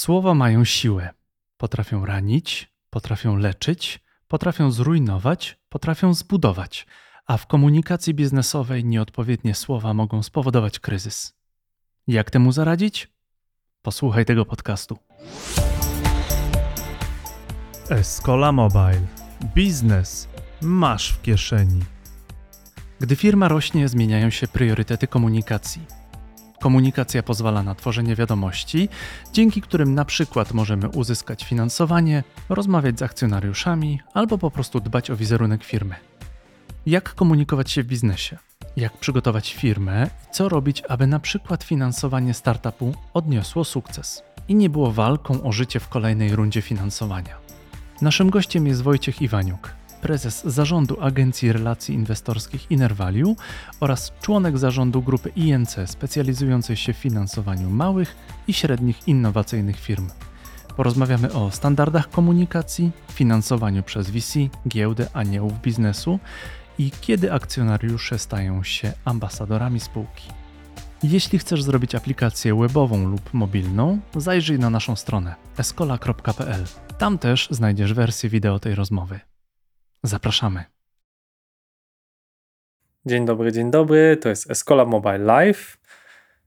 Słowa mają siłę. Potrafią ranić, potrafią leczyć, potrafią zrujnować, potrafią zbudować, a w komunikacji biznesowej nieodpowiednie słowa mogą spowodować kryzys. Jak temu zaradzić? Posłuchaj tego podcastu. Escola Mobile. Biznes masz w kieszeni. Gdy firma rośnie, zmieniają się priorytety komunikacji. Komunikacja pozwala na tworzenie wiadomości, dzięki którym na przykład możemy uzyskać finansowanie, rozmawiać z akcjonariuszami albo po prostu dbać o wizerunek firmy. Jak komunikować się w biznesie? Jak przygotować firmę i co robić, aby na przykład finansowanie startupu odniosło sukces i nie było walką o życie w kolejnej rundzie finansowania? Naszym gościem jest Wojciech Iwaniuk, prezes zarządu Agencji Relacji Inwestorskich Innervalue oraz członek zarządu grupy INC specjalizującej się w finansowaniu małych i średnich innowacyjnych firm. Porozmawiamy o standardach komunikacji, finansowaniu przez VC, giełdę aniołów biznesu i kiedy akcjonariusze stają się ambasadorami spółki. Jeśli chcesz zrobić aplikację webową lub mobilną, zajrzyj na naszą stronę escola.pl. Tam też znajdziesz wersję wideo tej rozmowy. Zapraszamy. Dzień dobry, dzień dobry. To jest Escola Mobile Live.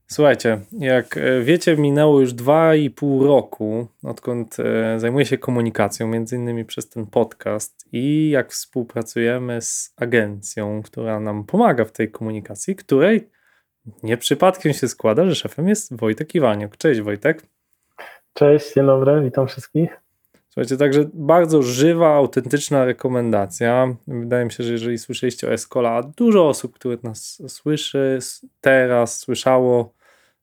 Słuchajcie, jak e, wiecie, minęło już 2,5 roku, odkąd e, zajmuję się komunikacją, między innymi przez ten podcast i jak współpracujemy z agencją, która nam pomaga w tej komunikacji, której nie przypadkiem się składa, że szefem jest Wojtek Iwaniuk. Cześć Wojtek. Cześć, dzień dobry, witam wszystkich. Słuchajcie, także bardzo żywa, autentyczna rekomendacja. Wydaje mi się, że jeżeli słyszeliście o Escola, dużo osób, które nas słyszy teraz, słyszało,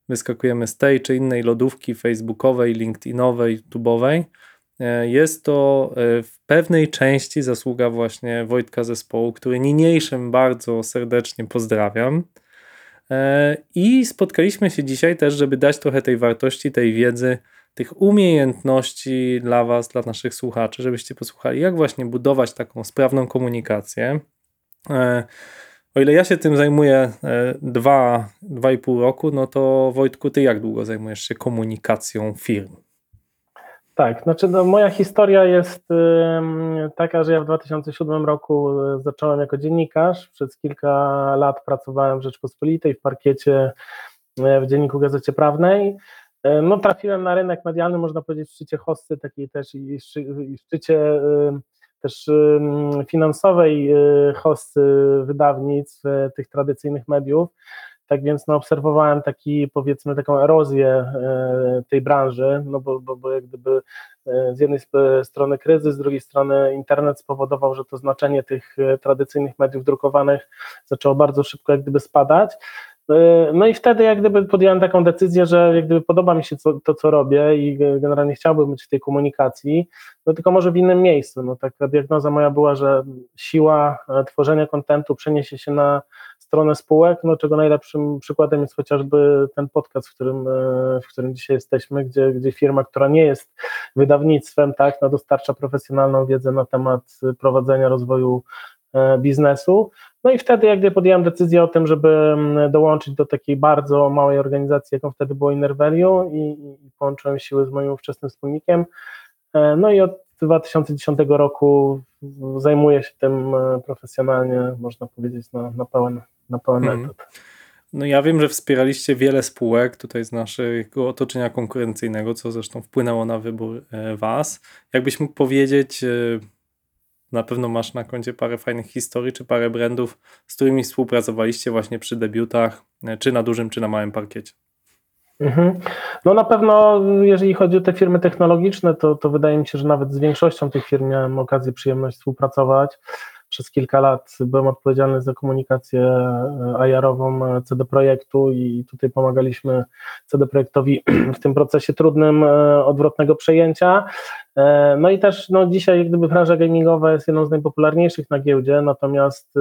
wyskakujemy z tej czy innej lodówki facebookowej, linkedinowej, youtube'owej. E, jest to e, w pewnej części zasługa właśnie Wojtka zespołu, który niniejszym bardzo serdecznie pozdrawiam. E, I spotkaliśmy się dzisiaj też, żeby dać trochę tej wartości, tej wiedzy tych umiejętności dla Was, dla naszych słuchaczy, żebyście posłuchali, jak właśnie budować taką sprawną komunikację. E, o ile ja się tym zajmuję e, dwa, dwa i pół roku, no to Wojtku, ty jak długo zajmujesz się komunikacją firm? Tak, znaczy no, moja historia jest taka, że ja w 2007 roku e, zacząłem jako dziennikarz. Przez kilka lat pracowałem w Rzeczpospolitej, w parkiecie w Dzienniku Gazecie Prawnej. E, no, trafiłem na rynek medialny, można powiedzieć, w szczycie hosty, takiej też i, w szczycie też finansowej y, hosty wydawnictw e, tych tradycyjnych mediów. Tak więc no, obserwowałem taki, powiedzmy, taką erozję e, tej branży, no bo, bo, bo jak gdyby z jednej strony kryzys, z drugiej strony internet spowodował, że to znaczenie tych tradycyjnych mediów drukowanych zaczęło bardzo szybko jak gdyby spadać. E, no i wtedy jak gdyby podjąłem taką decyzję, że jak gdyby podoba mi się co, to, co robię i generalnie chciałbym być w tej komunikacji, no tylko może w innym miejscu. No taka diagnoza moja była, że siła e, tworzenia kontentu przeniesie się na stronę spółek, no czego najlepszym przykładem jest chociażby ten podcast, w którym, e, w którym dzisiaj jesteśmy, gdzie, gdzie firma, która nie jest wydawnictwem, tak, no dostarcza profesjonalną wiedzę na temat prowadzenia rozwoju biznesu, no i wtedy jak gdy podjąłem decyzję o tym, żeby mm, dołączyć do takiej bardzo małej organizacji, jaką wtedy było Innervalue i, i połączyłem siły z moim ówczesnym wspólnikiem. E, no i od 2010 roku zajmuję się tym e, profesjonalnie, można powiedzieć, na, na pełen, na pełen etat. No ja wiem, że wspieraliście wiele spółek tutaj z naszego otoczenia konkurencyjnego, co zresztą wpłynęło na wybór e, Was. Jakbyś mógł powiedzieć, na pewno masz na koncie parę fajnych historii, czy parę brandów, z którymi współpracowaliście właśnie przy debiutach, e, czy na dużym, czy na małym parkiecie. Mhm. No na pewno, jeżeli chodzi o te firmy technologiczne, to, to wydaje mi się, że nawet z większością tych firm miałem okazję, przyjemność współpracować przez kilka lat byłem odpowiedzialny za komunikację e, IR-ową e, CD Projektu i tutaj pomagaliśmy CD Projektowi w tym procesie trudnym e, odwrotnego przejęcia. No i też no, dzisiaj gdyby branża gamingowa jest jedną z najpopularniejszych na giełdzie, natomiast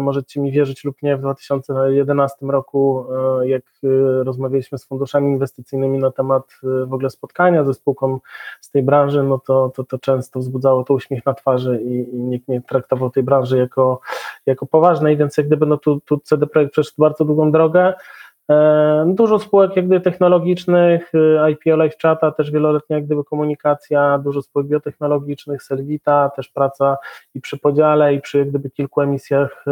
możecie mi wierzyć lub nie, w 2011 roku, e, jak e, rozmawialiśmy z funduszami inwestycyjnymi na temat w ogóle spotkania ze spółką z tej branży, no to, to, to często wzbudzało to uśmiech na twarzy i, i nikt nie traktował tej branży jako, jako poważnej, więc jak gdyby no tu, tu CD Projekt przeszedł bardzo długą drogę, Dużo spółek jak gdyby technologicznych, IPO Live Chata, też wieloletnia jak gdyby komunikacja, dużo spółek biotechnologicznych, Selvita, też praca i przy podziale i przy jak gdyby kilku emisjach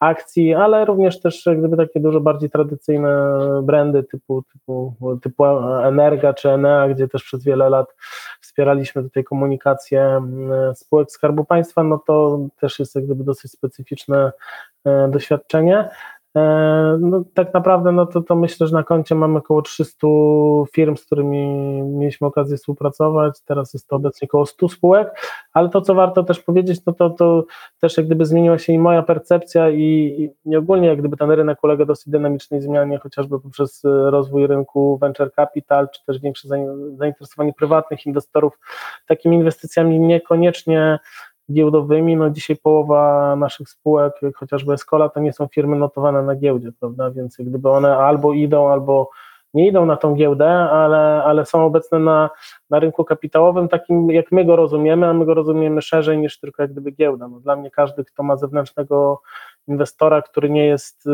akcji, ale również też jak gdyby takie dużo bardziej tradycyjne brandy typu, typu, typu Energa czy Enea, gdzie też przez wiele lat wspieraliśmy tutaj komunikację mm, spółek Skarbu Państwa, no to też jest jak gdyby dosyć specyficzne e, doświadczenie. E, no, tak naprawdę no to, to myślę, że na koncie mamy około 300 firm, z którymi mieliśmy okazję współpracować. Teraz jest to obecnie około 100 spółek, ale to, co warto też powiedzieć, no to, to też jak gdyby zmieniła się i moja percepcja i, i ogólnie jak gdyby ten rynek ulega dosyć dynamicznej zmianie, chociażby poprzez rozwój rynku venture capital, czy też większe zainteresowanie prywatnych inwestorów takimi inwestycjami niekoniecznie giełdowymi, no dzisiaj połowa naszych spółek, chociażby Escola, to nie są firmy notowane na giełdzie, prawda, więc gdyby one albo idą, albo nie idą na tą giełdę, ale, ale są obecne na, na rynku kapitałowym, takim jak my go rozumiemy, a my go rozumiemy szerzej niż tylko jak gdyby giełda. No, dla mnie każdy, kto ma zewnętrznego inwestora, który nie jest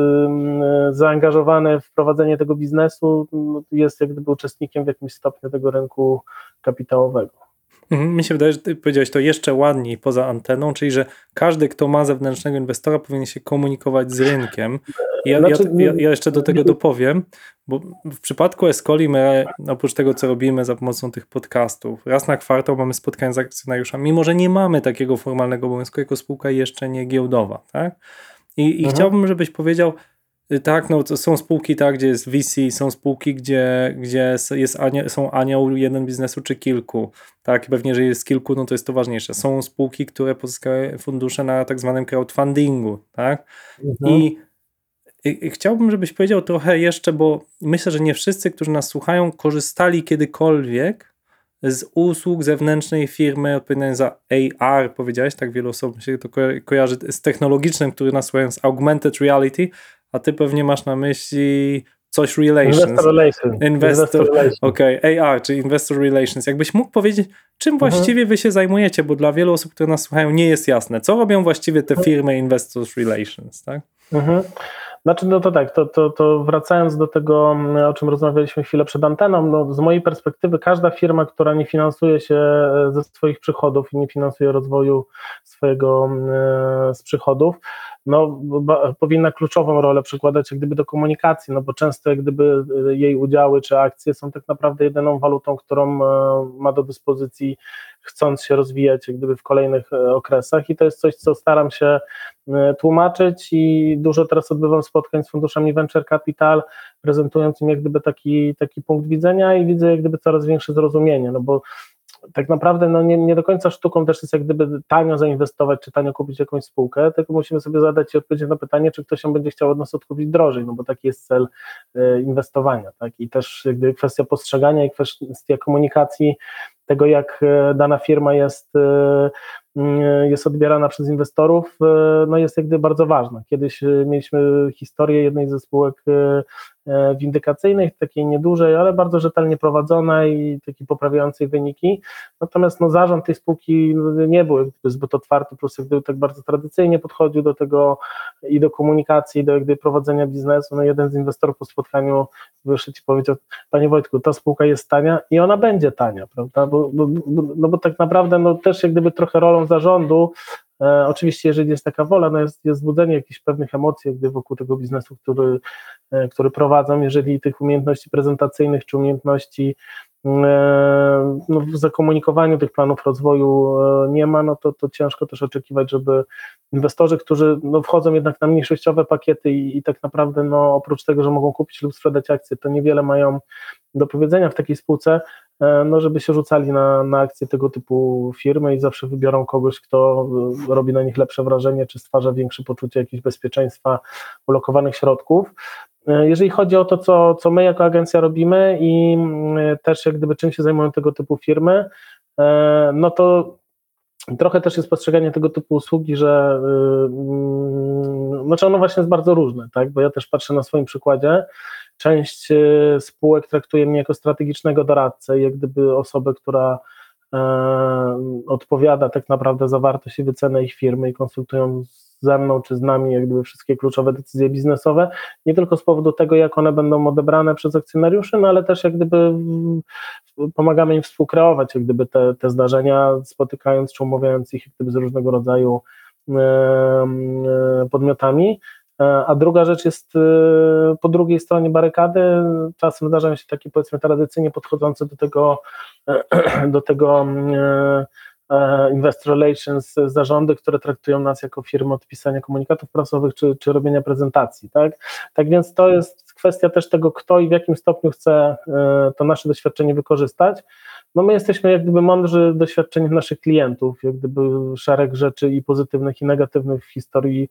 zaangażowany w prowadzenie tego biznesu, no, jest jak gdyby uczestnikiem w jakimś stopniu tego rynku kapitałowego. Mhm, mi się wydaje, że ty powiedziałeś to jeszcze ładniej poza anteną, czyli że każdy, kto ma zewnętrznego inwestora, powinien się komunikować z rynkiem. Ja, znaczy, ja, ja jeszcze do tego dopowiem, bo w przypadku Escoli my oprócz tego, co robimy za pomocą tych podcastów, raz na kwartał mamy spotkania z akcjonariuszami, mimo że nie mamy takiego formalnego obowiązku jako spółka jeszcze nie giełdowa, tak? I, i mhm. chciałbym, żebyś powiedział, tak, no są spółki, tak, gdzie jest VC, są spółki, gdzie, gdzie jest ania, są anioł jeden biznesu czy kilku. Tak, pewnie, że jest kilku, no to jest to ważniejsze. Są spółki, które pozyskały fundusze na tak zwanym crowdfundingu, tak? Mhm. I, I chciałbym, żebyś powiedział trochę jeszcze, bo myślę, że nie wszyscy, którzy nas słuchają, korzystali kiedykolwiek z usług zewnętrznej firmy odpowiedzialnej za AR, powiedziałeś, tak wielu osób się to kojarzy z technologicznym, który nas z augmented reality, a ty pewnie masz na myśli coś relations. Investor relations. Investor. Okej, okay, AR, czyli investor relations. Jakbyś mógł powiedzieć, czym mhm. właściwie wy się zajmujecie, bo dla wielu osób, które nas słuchają, nie jest jasne. Co robią właściwie te firmy investor relations, tak? Mhm. Znaczy, no to tak, to, to, to wracając do tego, o czym rozmawialiśmy chwilę przed anteną, no z mojej perspektywy każda firma, która nie finansuje się e, ze swoich przychodów i nie finansuje rozwoju swojego e, z przychodów, no, powinna kluczową rolę przykładać jak gdyby do komunikacji, no bo często jak gdyby e, jej udziały czy akcje są tak naprawdę jedyną walutą, którą ma do dyspozycji chcąc się rozwijać jak gdyby w kolejnych okresach. I to jest coś, co staram się tłumaczyć i dużo teraz odbywam spotkań z funduszami Venture Capital, prezentując im jak gdyby taki, taki punkt widzenia i widzę jak gdyby coraz większe zrozumienie, no bo tak naprawdę no nie, nie do końca sztuką też jest jak gdyby tanio zainwestować, czy tanio kupić jakąś spółkę, tylko musimy sobie zadać i odpowiedzieć na pytanie, czy ktoś się będzie chciał od nas odkupić drożej, no bo taki jest cel y, inwestowania, tak, i też jakby kwestia postrzegania i kwestia komunikacji tego, jak e, dana firma jest y, Mm, jest odbierana przez inwestorów, e, no jest jak gdyby bardzo ważna. Kiedyś e, mieliśmy historię jednej ze spółek e, windykacyjnych, takiej niedużej, ale bardzo rzetelnie prowadzonej i takiej poprawiającej wyniki. Natomiast no, zarząd tej spółki nie był zbyt otwarty, po prostu gdyby tak bardzo tradycyjnie podchodził do tego i do komunikacji, i do jakby prowadzenia biznesu. No, jeden z inwestorów po spotkaniu wyszedł i powiedział, panie Wojtku, ta spółka jest tania i ona będzie tania, prawda? Bo, bo, no bo tak naprawdę no, też jak gdyby trochę rolą zarządu, e, oczywiście jeżeli jest taka wola, no jest, jest wzbudzenie jakichś pewnych emocji gdy wokół tego biznesu, który, e, który prowadzą, jeżeli tych umiejętności prezentacyjnych czy umiejętności e, no, w zakomunikowaniu tych planów rozwoju nie ma, no to, to ciężko też oczekiwać, żeby inwestorzy, którzy no, wchodzą jednak na mniejszościowe pakiety i, i tak naprawdę no, oprócz tego, że mogą kupić lub sprzedać akcje, to niewiele mają do powiedzenia w takiej spółce, E, no żeby się rzucali na, na akcje tego typu firmy i zawsze wybiorą kogoś, kto e, robi na nich lepsze wrażenie, czy stwarza większe poczucie jakiegoś bezpieczeństwa ulokowanych środków. E, jeżeli chodzi o to, co, co my jako agencja robimy i też jak gdyby czym się zajmują tego typu firmy, no to trochę też jest postrzeganie tego typu usługi, że yy, znaczy ono właśnie jest bardzo różne, tak? bo ja też patrzę na swoim przykładzie, Część e, spółek traktuje mnie jako strategicznego doradcę, jak gdyby osobę, która e, odpowiada tak naprawdę za wartość i wycenę ich firmy i konsultują ze mną czy z nami jak gdyby wszystkie kluczowe decyzje biznesowe, nie tylko z powodu tego, jak one będą odebrane przez akcjonariuszy, no ale też jak gdyby pomagamy im współkreować jak gdyby te, te zdarzenia, spotykając czy umawiając ich jak gdyby z różnego rodzaju podmiotami. E, a druga rzecz jest e, po drugiej stronie barykady. Czasem zdarzają się takie powiedzmy tradycyjnie podchodzące do tego, do tego investor relations zarządy, które traktują nas jako firmę od pisania komunikatów prasowych czy, czy robienia prezentacji. Tak? tak więc to jest kwestia też tego, kto i w jakim stopniu chce e, to nasze doświadczenie wykorzystać. No my jesteśmy jak gdyby mądrzy doświadczeniem naszych klientów, jak gdyby szereg rzeczy i pozytywnych i negatywnych w historii e,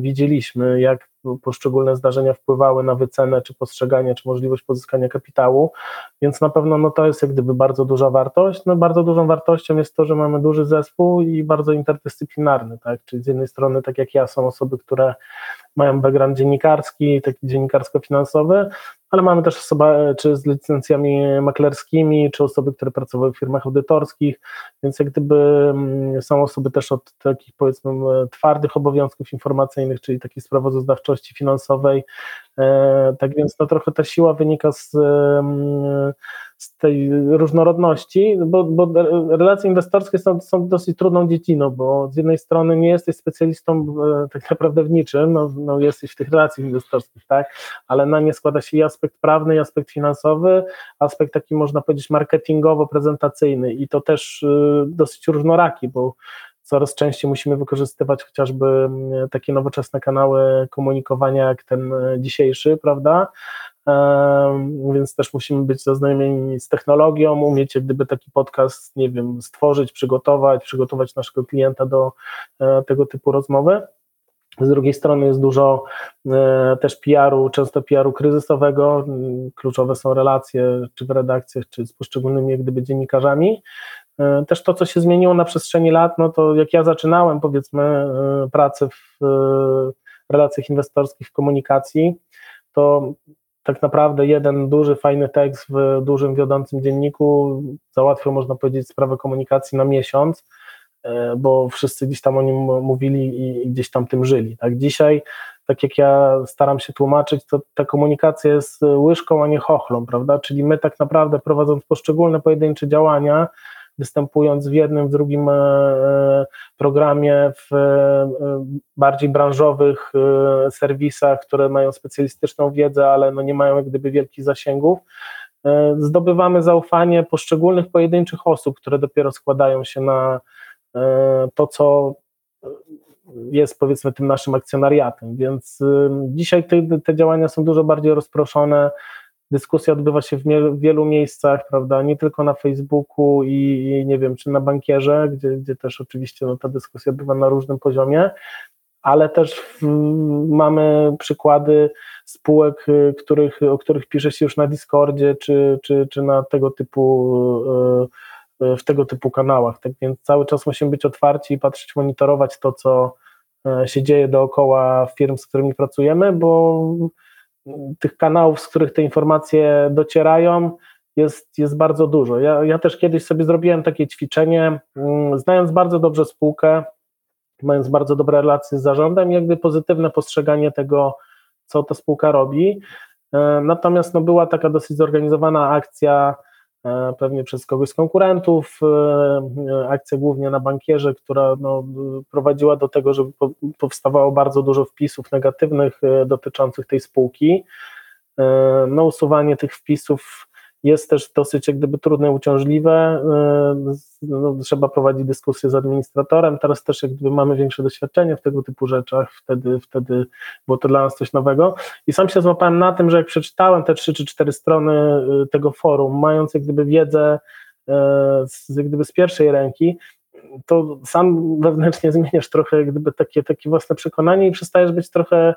widzieliśmy, jak poszczególne zdarzenia wpływały na wycenę, czy postrzeganie, czy możliwość pozyskania kapitału, więc na pewno no, to jest jak gdyby bardzo duża wartość. No, bardzo dużą wartością jest to, że mamy duży zespół i bardzo interdyscyplinarny, tak? czyli z jednej strony, tak jak ja, są osoby, które mają background dziennikarski, taki dziennikarsko-finansowy, ale mamy też osoby czy z licencjami maklerskimi, czy osoby, które pracowały w firmach audytorskich, więc jak gdyby mm, są osoby też od takich powiedzmy twardych obowiązków informacyjnych, czyli takiej sprawozdawczości finansowej, e, tak więc to trochę ta siła wynika z z tej różnorodności, bo, bo relacje inwestorskie są, są, dosyć trudną dziedziną, bo z jednej strony nie jesteś specjalistą e, tak naprawdę w niczym, no, no jesteś w tych relacjach inwestorskich, tak, ale na nie składa się i aspekt prawny, i aspekt finansowy, aspekt taki można powiedzieć marketingowo-prezentacyjny i to też y, dosyć różnoraki, bo coraz częściej musimy wykorzystywać chociażby takie nowoczesne kanały komunikowania jak ten e, dzisiejszy, prawda? więc też musimy być zaznajomieni z technologią, umieć jak gdyby taki podcast, nie wiem, stworzyć, przygotować, przygotować naszego klienta do e, tego typu rozmowy. Z drugiej strony jest dużo e, też PR-u, często PR-u kryzysowego. Kluczowe są relacje, czy w redakcjach, czy z poszczególnymi jak gdyby dziennikarzami. E, też to, co się zmieniło na przestrzeni lat, no to jak ja zaczynałem, powiedzmy, pracę w relacjach inwestorskich, w komunikacji, to tak naprawdę jeden duży, fajny tekst w dużym, wiodącym dzienniku załatwił, można powiedzieć, sprawę komunikacji na miesiąc, e, bo wszyscy gdzieś tam o nim mówili i gdzieś tam tym żyli. Tak dzisiaj, tak jak ja staram się tłumaczyć, to ta komunikacja jest łyżką, a nie chochlą, prawda? Czyli my tak naprawdę prowadząc poszczególne pojedyncze działania, występując w jednym, w drugim e, e, programie, w e, bardziej branżowych serwisach, które mają specjalistyczną wiedzę, ale no nie mają jak gdyby wielkich zasięgów. Zdobywamy zaufanie poszczególnych pojedynczych osób, które dopiero składają się na to, co jest powiedzmy tym naszym akcjonariatem, więc dzisiaj te, te działania są dużo bardziej rozproszone, dyskusja odbywa się w, wielu miejscach, prawda, nie tylko na Facebooku i, i nie wiem, czy na bankierze, gdzie, gdzie też oczywiście no, ta dyskusja bywa na różnym poziomie, ale też mamy przykłady spółek, y, których, o których pisze się już na Discordzie, czy, czy, czy na tego typu y, y, w tego typu kanałach. Tak więc cały czas musimy być otwarci i patrzeć, monitorować to, co się dzieje dookoła firm, z którymi pracujemy, bo tych kanałów, z których te informacje docierają, jest, jest bardzo dużo. Ja, ja też kiedyś sobie zrobiłem takie ćwiczenie, mm, znając bardzo dobrze spółkę, mając bardzo dobre relacje z zarządem, jakby pozytywne postrzeganie tego, co ta spółka robi. E, natomiast no, była taka dosyć zorganizowana akcja pewnie przez kogoś z konkurentów, e, akcja głównie na bankierze, która no, prowadziła do tego, że powstawało bardzo dużo wpisów negatywnych e, dotyczących tej spółki. No, usuwanie tych wpisów jest też dosyć jak gdyby trudne, uciążliwe. No, trzeba prowadzić dyskusję z administratorem. Teraz też jak gdyby mamy większe doświadczenie w tego typu rzeczach, wtedy, wtedy było to dla nas coś nowego. I sam się złapałem na tym, że jak przeczytałem te trzy czy cztery strony y, tego forum, mając jak gdyby wiedzę y, z, jak gdyby z pierwszej ręki, to sam wewnętrznie zmieniasz trochę jak gdyby takie, takie własne przekonanie i przestajesz być trochę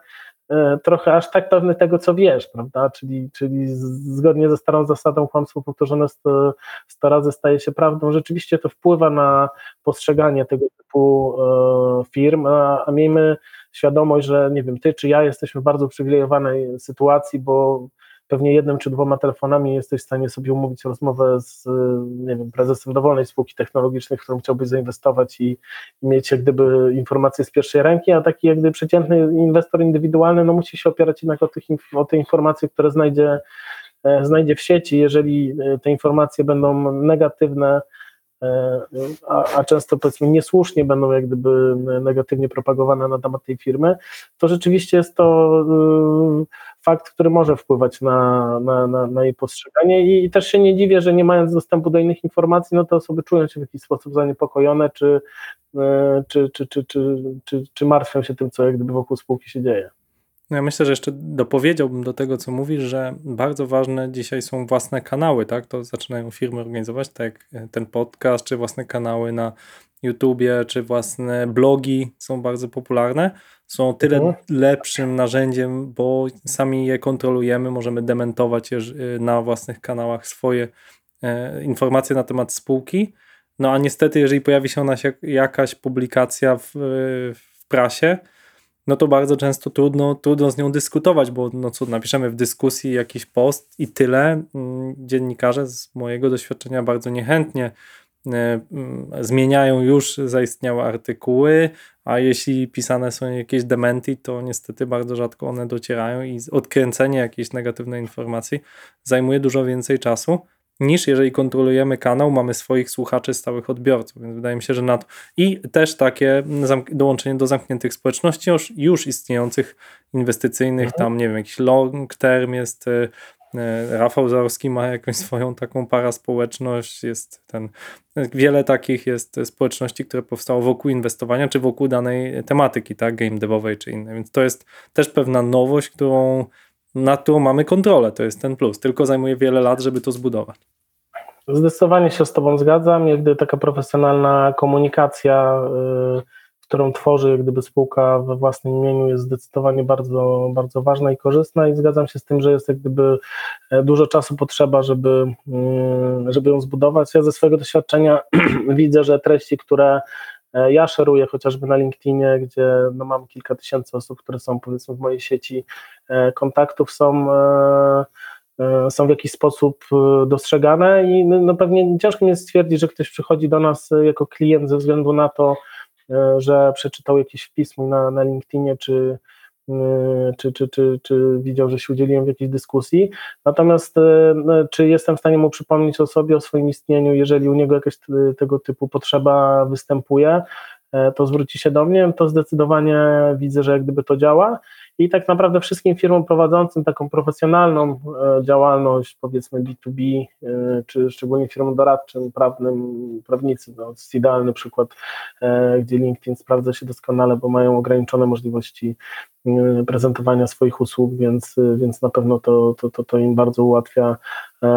trochę aż tak pewny tego, co wiesz, prawda? Czyli, czyli zgodnie ze starą zasadą kłamstwo powtórzone 100, 100 razy staje się prawdą. Rzeczywiście to wpływa na postrzeganie tego typu e, firm, a, a miejmy świadomość, że nie wiem, ty czy ja jesteśmy w bardzo uprzywilejowanej sytuacji, bo pewnie jednym czy dwoma telefonami jesteś w stanie sobie umówić rozmowę z nie wiem, prezesem dowolnej spółki technologicznej, w którą chciałbyś zainwestować i, mieć jak gdyby informacje z pierwszej ręki, a taki jak gdyby przeciętny inwestor indywidualny no musi się opierać jednak o, tych, o te informacje, które znajdzie, e, znajdzie w sieci. Jeżeli e, te informacje będą negatywne, a, a, często powiedzmy niesłusznie będą jak gdyby negatywnie propagowane na temat tej firmy, to rzeczywiście jest to fakt, który może wpływać na, na, na, na jej postrzeganie I, i, też się nie dziwię, że nie mając dostępu do innych informacji, no to osoby czują się w jakiś sposób zaniepokojone, czy, czy, czy, czy, czy, czy, czy martwią się tym, co jak gdyby wokół spółki się dzieje. No ja myślę, że jeszcze dopowiedziałbym do tego, co mówisz, że bardzo ważne dzisiaj są własne kanały, tak? To zaczynają firmy organizować, tak jak ten podcast, czy własne kanały na YouTubie, czy własne blogi są bardzo popularne. Są tyle mhm. lepszym narzędziem, bo sami je kontrolujemy, możemy dementować na własnych kanałach swoje e, informacje na temat spółki. No a niestety, jeżeli pojawi się ona jakaś publikacja w, w prasie, no to bardzo często trudno, trudno z nią dyskutować, bo no co, napiszemy w dyskusji jakiś post i tyle. Mm, dziennikarze z mojego doświadczenia bardzo niechętnie e, mm, zmieniają już zaistniałe artykuły, a jeśli pisane są jakieś dementi, to niestety bardzo rzadko one docierają i odkręcenie jakiejś negatywnej informacji zajmuje dużo więcej czasu niż jeżeli kontrolujemy kanał, mamy swoich słuchaczy, stałych odbiorców, więc wydaje mi się, że na to i też takie dołączenie do zamkniętych społeczności już, już istniejących inwestycyjnych, mhm. tam nie wiem, jakiś long term jest y, y, Rafał Zarowski ma jakąś swoją taką paraspołeczność, jest ten, wiele takich jest społeczności, które powstało wokół inwestowania, czy wokół danej tematyki, tak, game devowej, czy innej, więc to jest też pewna nowość, którą na którą mamy kontrolę, to jest ten plus. Tylko zajmuje wiele lat, żeby to zbudować. Zdecydowanie się z Tobą zgadzam. Jak gdyby taka profesjonalna komunikacja, y, którą tworzy jak gdyby spółka we własnym imieniu, jest zdecydowanie bardzo, bardzo ważna i korzystna. I zgadzam się z tym, że jest jak gdyby e, dużo czasu potrzeba, żeby, mm, żeby ją zbudować. Ja ze swojego doświadczenia widzę, że treści, które ja szeruję chociażby na LinkedInie, gdzie no mam kilka tysięcy osób, które są powiedzmy w mojej sieci. E, kontaktów, są, e, są w jakiś sposób dostrzegane i no, no pewnie ciężko mi jest stwierdzić, że ktoś przychodzi do nas jako klient ze względu na to, że przeczytał jakiś wpis na, na LinkedInie, czy, czy, czy, czy, czy widział, że się udzieliłem w jakiejś dyskusji. Natomiast czy jestem w stanie mu przypomnieć o sobie, o swoim istnieniu, jeżeli u niego jakaś tego typu potrzeba występuje, to zwróci się do mnie, to zdecydowanie widzę, że jak gdyby to działa i tak naprawdę wszystkim firmom prowadzącym taką profesjonalną e, działalność, powiedzmy B2B, e, czy szczególnie firmom doradczym, prawnym, prawnicy, no, to jest idealny przykład, e, gdzie LinkedIn sprawdza się doskonale, bo mają ograniczone możliwości prezentowania swoich usług, więc, więc na pewno to, to, to, to im bardzo ułatwia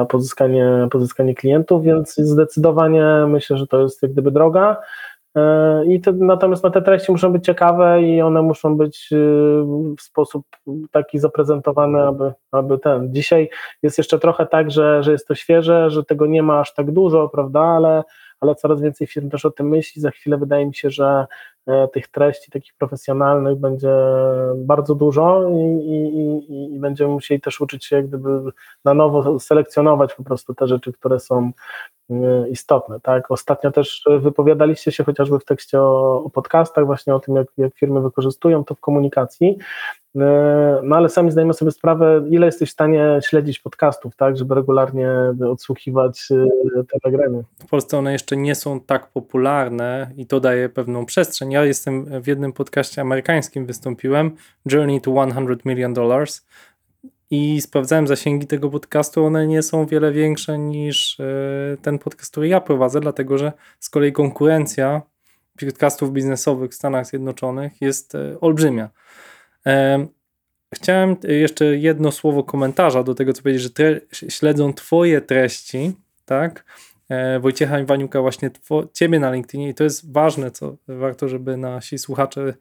pozyskanie, pozyskanie klientów, więc zdecydowanie myślę, że to jest jak gdyby droga. E, I te, natomiast no, te treści muszą być ciekawe i one muszą być y, w sposób taki zaprezentowane, aby, aby ten. Dzisiaj jest jeszcze trochę tak, że, że jest to świeże, że tego nie ma aż tak dużo, prawda, ale, ale coraz więcej firm też o tym myśli. Za chwilę wydaje mi się, że tych treści takich profesjonalnych będzie bardzo dużo i, i, i, i będziemy musieli też uczyć się jak gdyby na nowo selekcjonować po prostu te rzeczy, które są E, istotne. Tak? Ostatnio też wypowiadaliście się chociażby w tekście o, o podcastach, właśnie o tym, jak, jak firmy wykorzystują to w komunikacji. E, no ale sami zdajemy sobie sprawę, ile jesteś w stanie śledzić podcastów, tak, żeby regularnie odsłuchiwać e, te nagrania. W Polsce one jeszcze nie są tak popularne i to daje pewną przestrzeń. Ja jestem w jednym podcaście amerykańskim, wystąpiłem, Journey to 100 Million Dollars i sprawdzałem zasięgi tego podcastu, one nie są wiele większe niż e, ten podcast, który ja prowadzę, dlatego że z kolei konkurencja podcastów biznesowych w Stanach Zjednoczonych jest olbrzymia. E, chciałem jeszcze jedno słowo komentarza do tego, co powiedzieć, że tre- śledzą Twoje treści, tak? Wojciecha Iwaniuka, właśnie two, Ciebie na LinkedInie i to jest ważne, co warto, żeby nasi słuchacze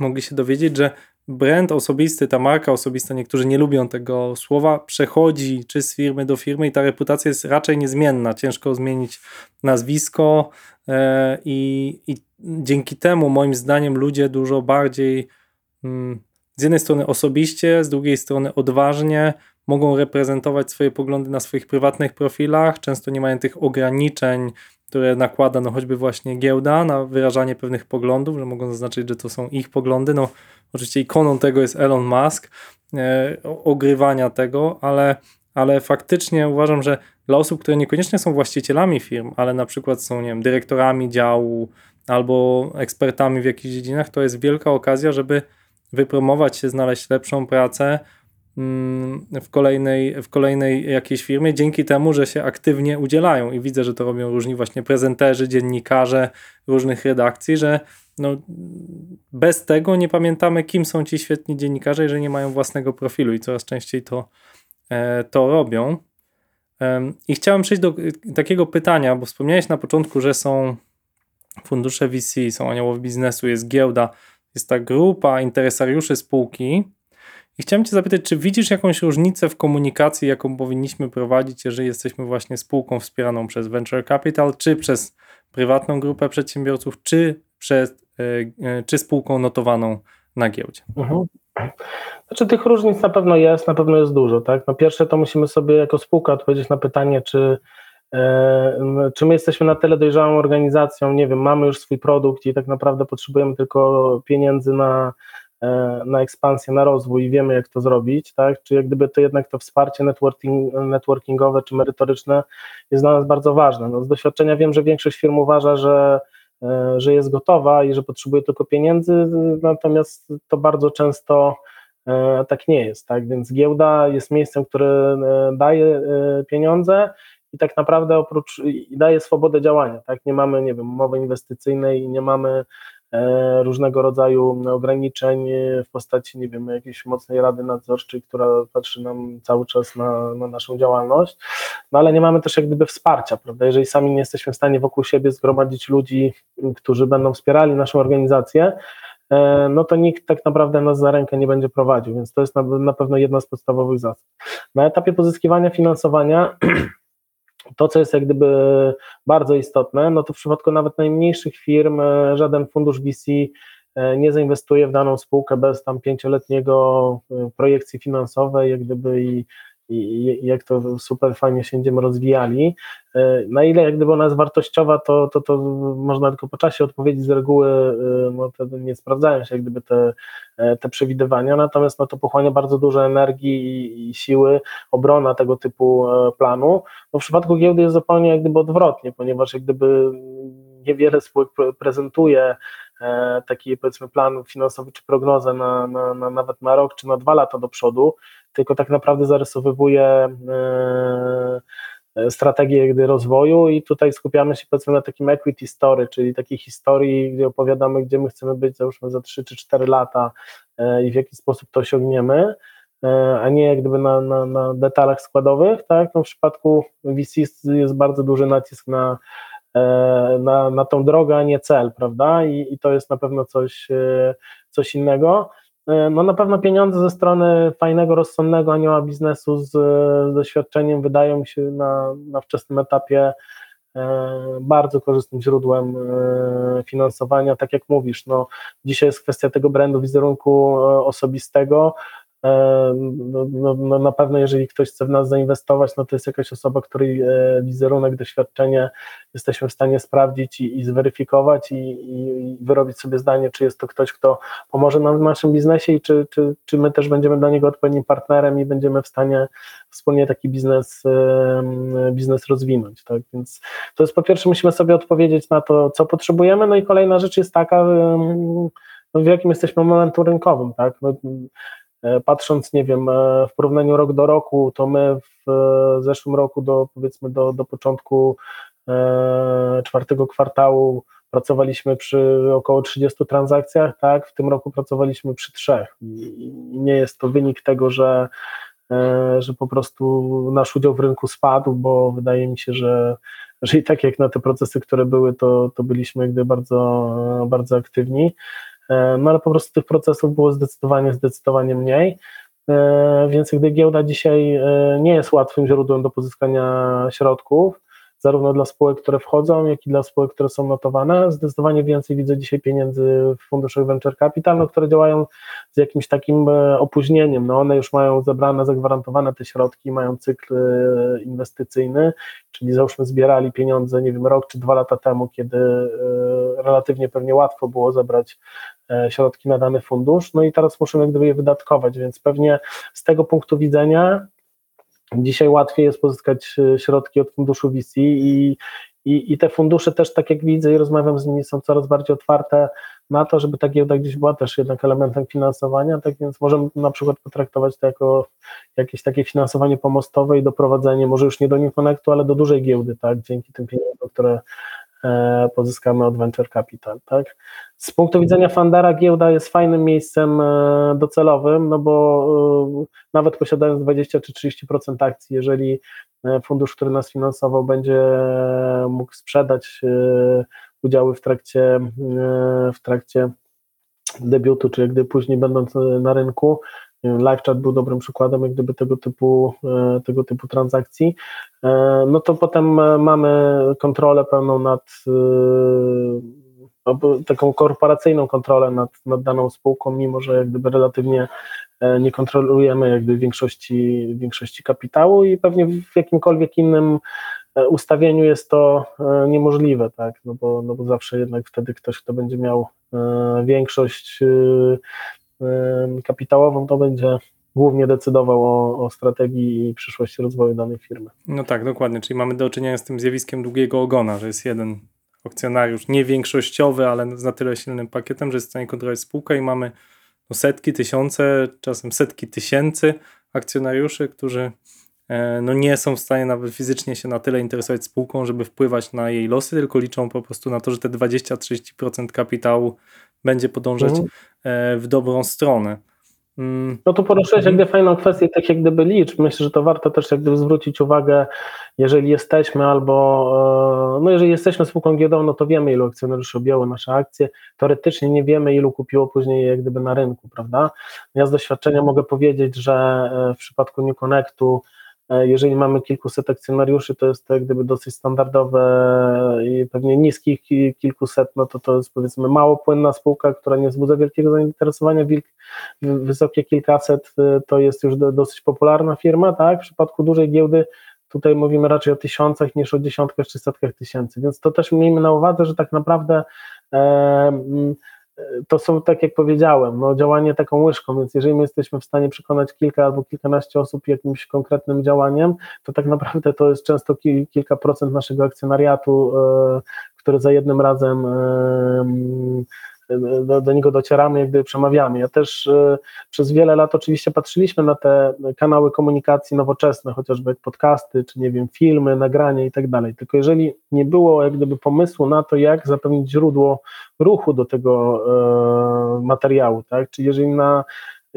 mogli się dowiedzieć, że brand osobisty, ta marka osobista, niektórzy nie lubią tego słowa, przechodzi czy z firmy do firmy i ta reputacja jest raczej niezmienna. Ciężko zmienić nazwisko e, i, i dzięki temu moim zdaniem ludzie dużo bardziej z jednej strony osobiście, z drugiej strony odważnie mogą reprezentować swoje poglądy na swoich prywatnych profilach, często nie mają tych ograniczeń, które nakłada no choćby właśnie giełda na wyrażanie pewnych poglądów, że mogą zaznaczyć, że to są ich poglądy. No oczywiście ikoną tego jest Elon Musk, e, ogrywania tego, ale, ale faktycznie uważam, że dla osób, które niekoniecznie są właścicielami firm, ale na przykład są, nie wiem, dyrektorami działu albo ekspertami w jakichś dziedzinach, to jest wielka okazja, żeby wypromować się, znaleźć lepszą pracę, Mm, w kolejnej, w kolejnej jakiejś firmie, dzięki temu, że się aktywnie udzielają. I widzę, że to robią różni właśnie prezenterzy, dziennikarze różnych redakcji, że no, bez tego nie pamiętamy, kim są ci świetni dziennikarze, jeżeli nie mają własnego profilu. I coraz częściej to, e, to robią. I chciałem przejść do takiego pytania, bo wspomniałeś na początku, że są fundusze VC, są aniołowie biznesu, jest giełda, jest ta grupa interesariuszy spółki, i chciałem Cię zapytać, czy widzisz jakąś różnicę w komunikacji, jaką powinniśmy prowadzić, jeżeli jesteśmy właśnie spółką wspieraną przez Venture Capital, czy przez prywatną grupę przedsiębiorców, czy, przez, e, e, czy spółką notowaną na giełdzie? Mhm. Znaczy tych różnic na pewno jest, na pewno jest dużo. Tak? No pierwsze to musimy sobie jako spółka odpowiedzieć na pytanie, czy, czy my jesteśmy na tyle dojrzałą organizacją, nie wiem, mamy już swój produkt i tak naprawdę potrzebujemy tylko pieniędzy na E, na ekspansję, na rozwój i wiemy, jak to zrobić, tak? Czy jak gdyby to jednak to wsparcie networking, networkingowe czy merytoryczne jest dla nas bardzo ważne. No, z doświadczenia wiem, że większość firm uważa, że, e, że jest gotowa i że potrzebuje tylko pieniędzy, natomiast to bardzo często e, tak nie jest, tak? Więc giełda jest miejscem, które daje pieniądze i tak naprawdę oprócz daje swobodę działania, tak? Nie mamy, nie wiem, umowy inwestycyjnej, nie mamy E, różnego rodzaju ograniczeń w postaci, nie wiem, jakiejś mocnej rady nadzorczej, która patrzy nam cały czas na, na naszą działalność, no ale nie mamy też jak gdyby wsparcia, prawda, jeżeli sami nie jesteśmy w stanie wokół siebie zgromadzić ludzi, którzy będą wspierali naszą organizację, e, no to nikt tak naprawdę nas za rękę nie będzie prowadził, więc to jest na, na pewno jedna z podstawowych zasad. Na etapie pozyskiwania finansowania to, co jest jak gdyby bardzo istotne, no to w przypadku nawet najmniejszych firm e, żaden fundusz VC e, nie zainwestuje w daną spółkę bez tam pięcioletniego e, projekcji finansowej, jak gdyby i i jak to super fajnie się będziemy rozwijali. E, na ile jak gdyby ona jest wartościowa, to, to, to można tylko po czasie odpowiedzieć z reguły, e, no nie sprawdzają się jak gdyby te, e, te przewidywania, natomiast no to pochłania bardzo dużo energii i, i siły, obrona tego typu planu. No w przypadku giełdy jest zupełnie jak gdyby odwrotnie, ponieważ jak gdyby niewiele spółek prezentuje taki powiedzmy plan finansowy czy prognozę na, na, na, nawet na rok czy na dwa lata do przodu, tylko tak naprawdę zarysowywuje e, e, strategię gdy rozwoju i tutaj skupiamy się powiedzmy na takim equity story, czyli takiej historii, gdzie opowiadamy, gdzie my chcemy być załóżmy za 3 czy 4 lata e, i w jaki sposób to osiągniemy, a nie jak gdyby na, na, na detalach składowych, tak? No w przypadku VC jest bardzo duży nacisk na, na, na tą drogę, a nie cel, prawda? I, i to jest na pewno coś, coś innego. E, no na pewno pieniądze ze strony fajnego, rozsądnego anioła biznesu z, z doświadczeniem wydają się na, na wczesnym etapie e, bardzo korzystnym źródłem e, finansowania. Tak jak mówisz, no, dzisiaj jest kwestia tego brandu wizerunku osobistego, no, no, na pewno jeżeli ktoś chce w nas zainwestować, no to jest jakaś osoba, której e, wizerunek, doświadczenie jesteśmy w stanie sprawdzić i, i zweryfikować i, i, wyrobić sobie zdanie, czy jest to ktoś, kto pomoże nam w naszym biznesie i czy, czy, czy my też będziemy dla niego odpowiednim partnerem i będziemy w stanie wspólnie taki biznes, biznes rozwinąć. Tak? Więc to jest po pierwsze musimy sobie odpowiedzieć na to, co potrzebujemy, no i kolejna rzecz jest taka, no w jakim jesteśmy momentu rynkowym. Tak? No, patrząc, nie wiem, e, w porównaniu rok do roku, to my w e, zeszłym roku do powiedzmy do, do początku czwartego kwartału pracowaliśmy przy około 30 transakcjach, tak, w tym roku pracowaliśmy przy trzech. Nie jest to wynik tego, że, że po prostu nasz udział w rynku spadł, bo wydaje mi się, że, że i tak jak na te procesy, które były, to, to byliśmy gdy bardzo, bardzo aktywni. E, no ale po prostu tych procesów było zdecydowanie, zdecydowanie mniej. E, więc gdy giełda dzisiaj e, nie jest łatwym źródłem do pozyskania środków, zarówno dla spółek, które wchodzą, jak i dla spółek, które są notowane. Zdecydowanie więcej widzę dzisiaj pieniędzy w funduszach venture capital, no, które działają z jakimś takim e, opóźnieniem. No, one już mają zebrane, zagwarantowane te środki, mają cykl e, inwestycyjny, czyli załóżmy zbierali pieniądze, nie wiem, rok czy dwa lata temu, kiedy e, relatywnie pewnie łatwo było zebrać środki na dany fundusz, no i teraz jak gdyby je wydatkować, więc pewnie z tego punktu widzenia Dzisiaj łatwiej jest pozyskać e, środki od funduszu VC i, i, i te fundusze też, tak jak widzę i rozmawiam z nimi, są coraz bardziej otwarte na to, żeby ta giełda gdzieś była też jednak elementem finansowania, tak więc możemy na przykład potraktować to jako jakieś takie finansowanie pomostowe i doprowadzenie, może już nie do Newconnectu, ale do dużej giełdy, tak, dzięki tym pieniądzom, które pozyskamy od Venture Capital. Tak? Z punktu widzenia Fandara giełda jest fajnym miejscem e, docelowym, no bo e, nawet posiadając 20 czy 30% akcji, jeżeli fundusz, który nas finansował, będzie mógł sprzedać udziały w trakcie, w trakcie debiutu, czy gdy później będąc na rynku, LiveChat był dobrym przykładem jak gdyby tego typu, e, tego typu transakcji, e, no to potem e, mamy kontrolę pełną nad taką korporacyjną kontrolę nad, nad daną spółką, mimo że jak gdyby relatywnie nie kontrolujemy jakby większości, większości kapitału i pewnie w jakimkolwiek innym ustawieniu jest to niemożliwe, tak, no bo, no bo zawsze jednak wtedy ktoś, kto będzie miał większość kapitałową, to będzie głównie decydował o, o, strategii i przyszłości rozwoju danej firmy. No tak, dokładnie, czyli mamy do czynienia z tym zjawiskiem długiego ogona, że jest jeden akcjonariusz, nie większościowy, ale na tyle silnym pakietem, że jest w stanie kontrolować spółkę i mamy no, setki, tysiące, czasem setki tysięcy akcjonariuszy, którzy e, no, nie są w stanie nawet fizycznie się na tyle interesować spółką, żeby wpływać na jej losy, tylko liczą po prostu na to, że te 20-30% kapitału będzie podążać mhm. E, w dobrą stronę. Mm. No tu poruszyłeś mhm. jakby fajną kwestię, tak jak gdyby liczb. Myślę, że to warto też jak gdyby zwrócić uwagę, jeżeli jesteśmy albo, e, no jeżeli jesteśmy spółką giełdową, no to wiemy ilu akcjonariuszy objęło nasze akcje. Teoretycznie nie wiemy ilu kupiło później jak gdyby na rynku, prawda? Ja z doświadczenia mogę powiedzieć, że e, w przypadku New Connectu jeżeli mamy kilkuset akcjonariuszy, to jest to jak gdyby dosyć standardowe i pewnie niskich kilkuset, no to to jest powiedzmy mało płynna spółka, która nie wzbudza wielkiego zainteresowania, wysokie kilkaset e, to jest już dosyć popularna firma, tak? W przypadku dużej giełdy tutaj mówimy raczej o tysiącach niż o dziesiątkach czy setkach tysięcy, więc to też miejmy na uwadze, że tak naprawdę e, to są, tak jak powiedziałem, no, działanie taką łyżką, więc jeżeli my jesteśmy w stanie przekonać kilka albo kilkanaście osób jakimś konkretnym działaniem, to tak naprawdę to jest często kilka procent naszego akcjonariatu, e, które za jednym razem do, do, niego docieramy, jak gdyby przemawiamy. Ja też y, przez wiele lat oczywiście patrzyliśmy na te kanały komunikacji nowoczesne, chociażby jak podcasty, czy nie wiem, filmy, nagrania i tak dalej. Tylko jeżeli nie było jak gdyby pomysłu na to, jak zapewnić źródło ruchu do tego y, materiału, tak? Czyli jeżeli na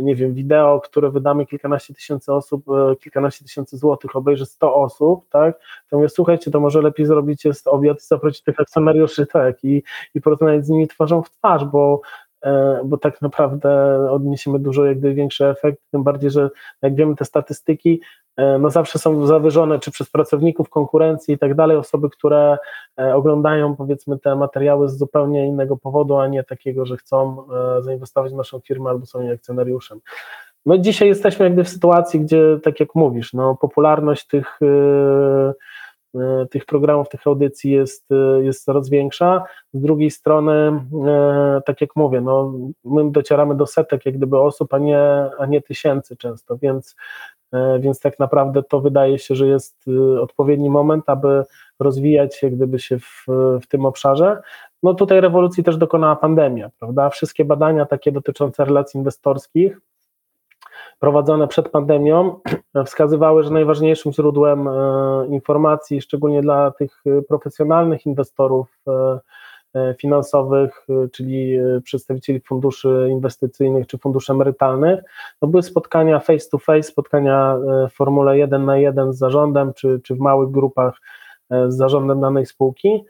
nie wiem, wideo, które wydamy kilkanaście tysięcy osób, e, kilkanaście tysięcy złotych, obejrzy 100 osób, tak, to mówię, słuchajcie, to może lepiej zrobić jest obiad i zaprosić tych akcjonariuszy, tak, i, i porozmawiać z nimi twarzą w twarz, bo e, bo tak naprawdę odniesiemy dużo jakby większy efekt, tym bardziej, że jak wiemy te statystyki, no zawsze są zawyżone, czy przez pracowników konkurencji i tak dalej, osoby, które e, oglądają powiedzmy te materiały z zupełnie innego powodu, a nie takiego, że chcą e, zainwestować w naszą firmę albo są jej akcjonariuszem. No dzisiaj jesteśmy jakby w sytuacji, gdzie tak jak mówisz, no popularność tych tych programów, tych audycji jest, jest coraz większa. Z drugiej strony, tak jak mówię, no, my docieramy do setek jak gdyby osób, a nie, a nie tysięcy często, więc E, więc tak naprawdę to wydaje się, że jest y, odpowiedni moment, aby rozwijać się gdyby się w, w tym obszarze. No tutaj rewolucji też dokonała pandemia, prawda? Wszystkie badania takie dotyczące relacji inwestorskich prowadzone przed pandemią wskazywały, że najważniejszym źródłem e, informacji, szczególnie dla tych y, profesjonalnych inwestorów, e, E, finansowych, e, czyli e, przedstawicieli funduszy inwestycyjnych czy funduszy emerytalnych. No były spotkania face to face, spotkania w formule 1 na 1 z zarządem, czy, czy w małych grupach z zarządem danej spółki.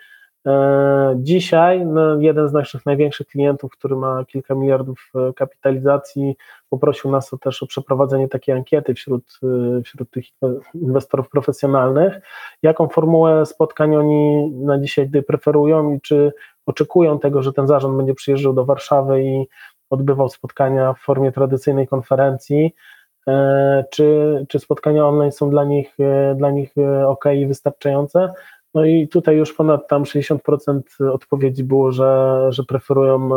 Dzisiaj no, jeden z naszych największych klientów, który ma kilka miliardów kapitalizacji, poprosił nas o też o przeprowadzenie takiej ankiety wśród, wśród tych inwestorów profesjonalnych, jaką formułę spotkań oni na dzisiaj preferują i czy oczekują tego, że ten zarząd będzie przyjeżdżał do Warszawy i odbywał spotkania w formie tradycyjnej konferencji, e, czy, czy spotkania online są dla nich, e, dla nich e, ok i wystarczające. No i tutaj już ponad tam 60% odpowiedzi było, że, że preferują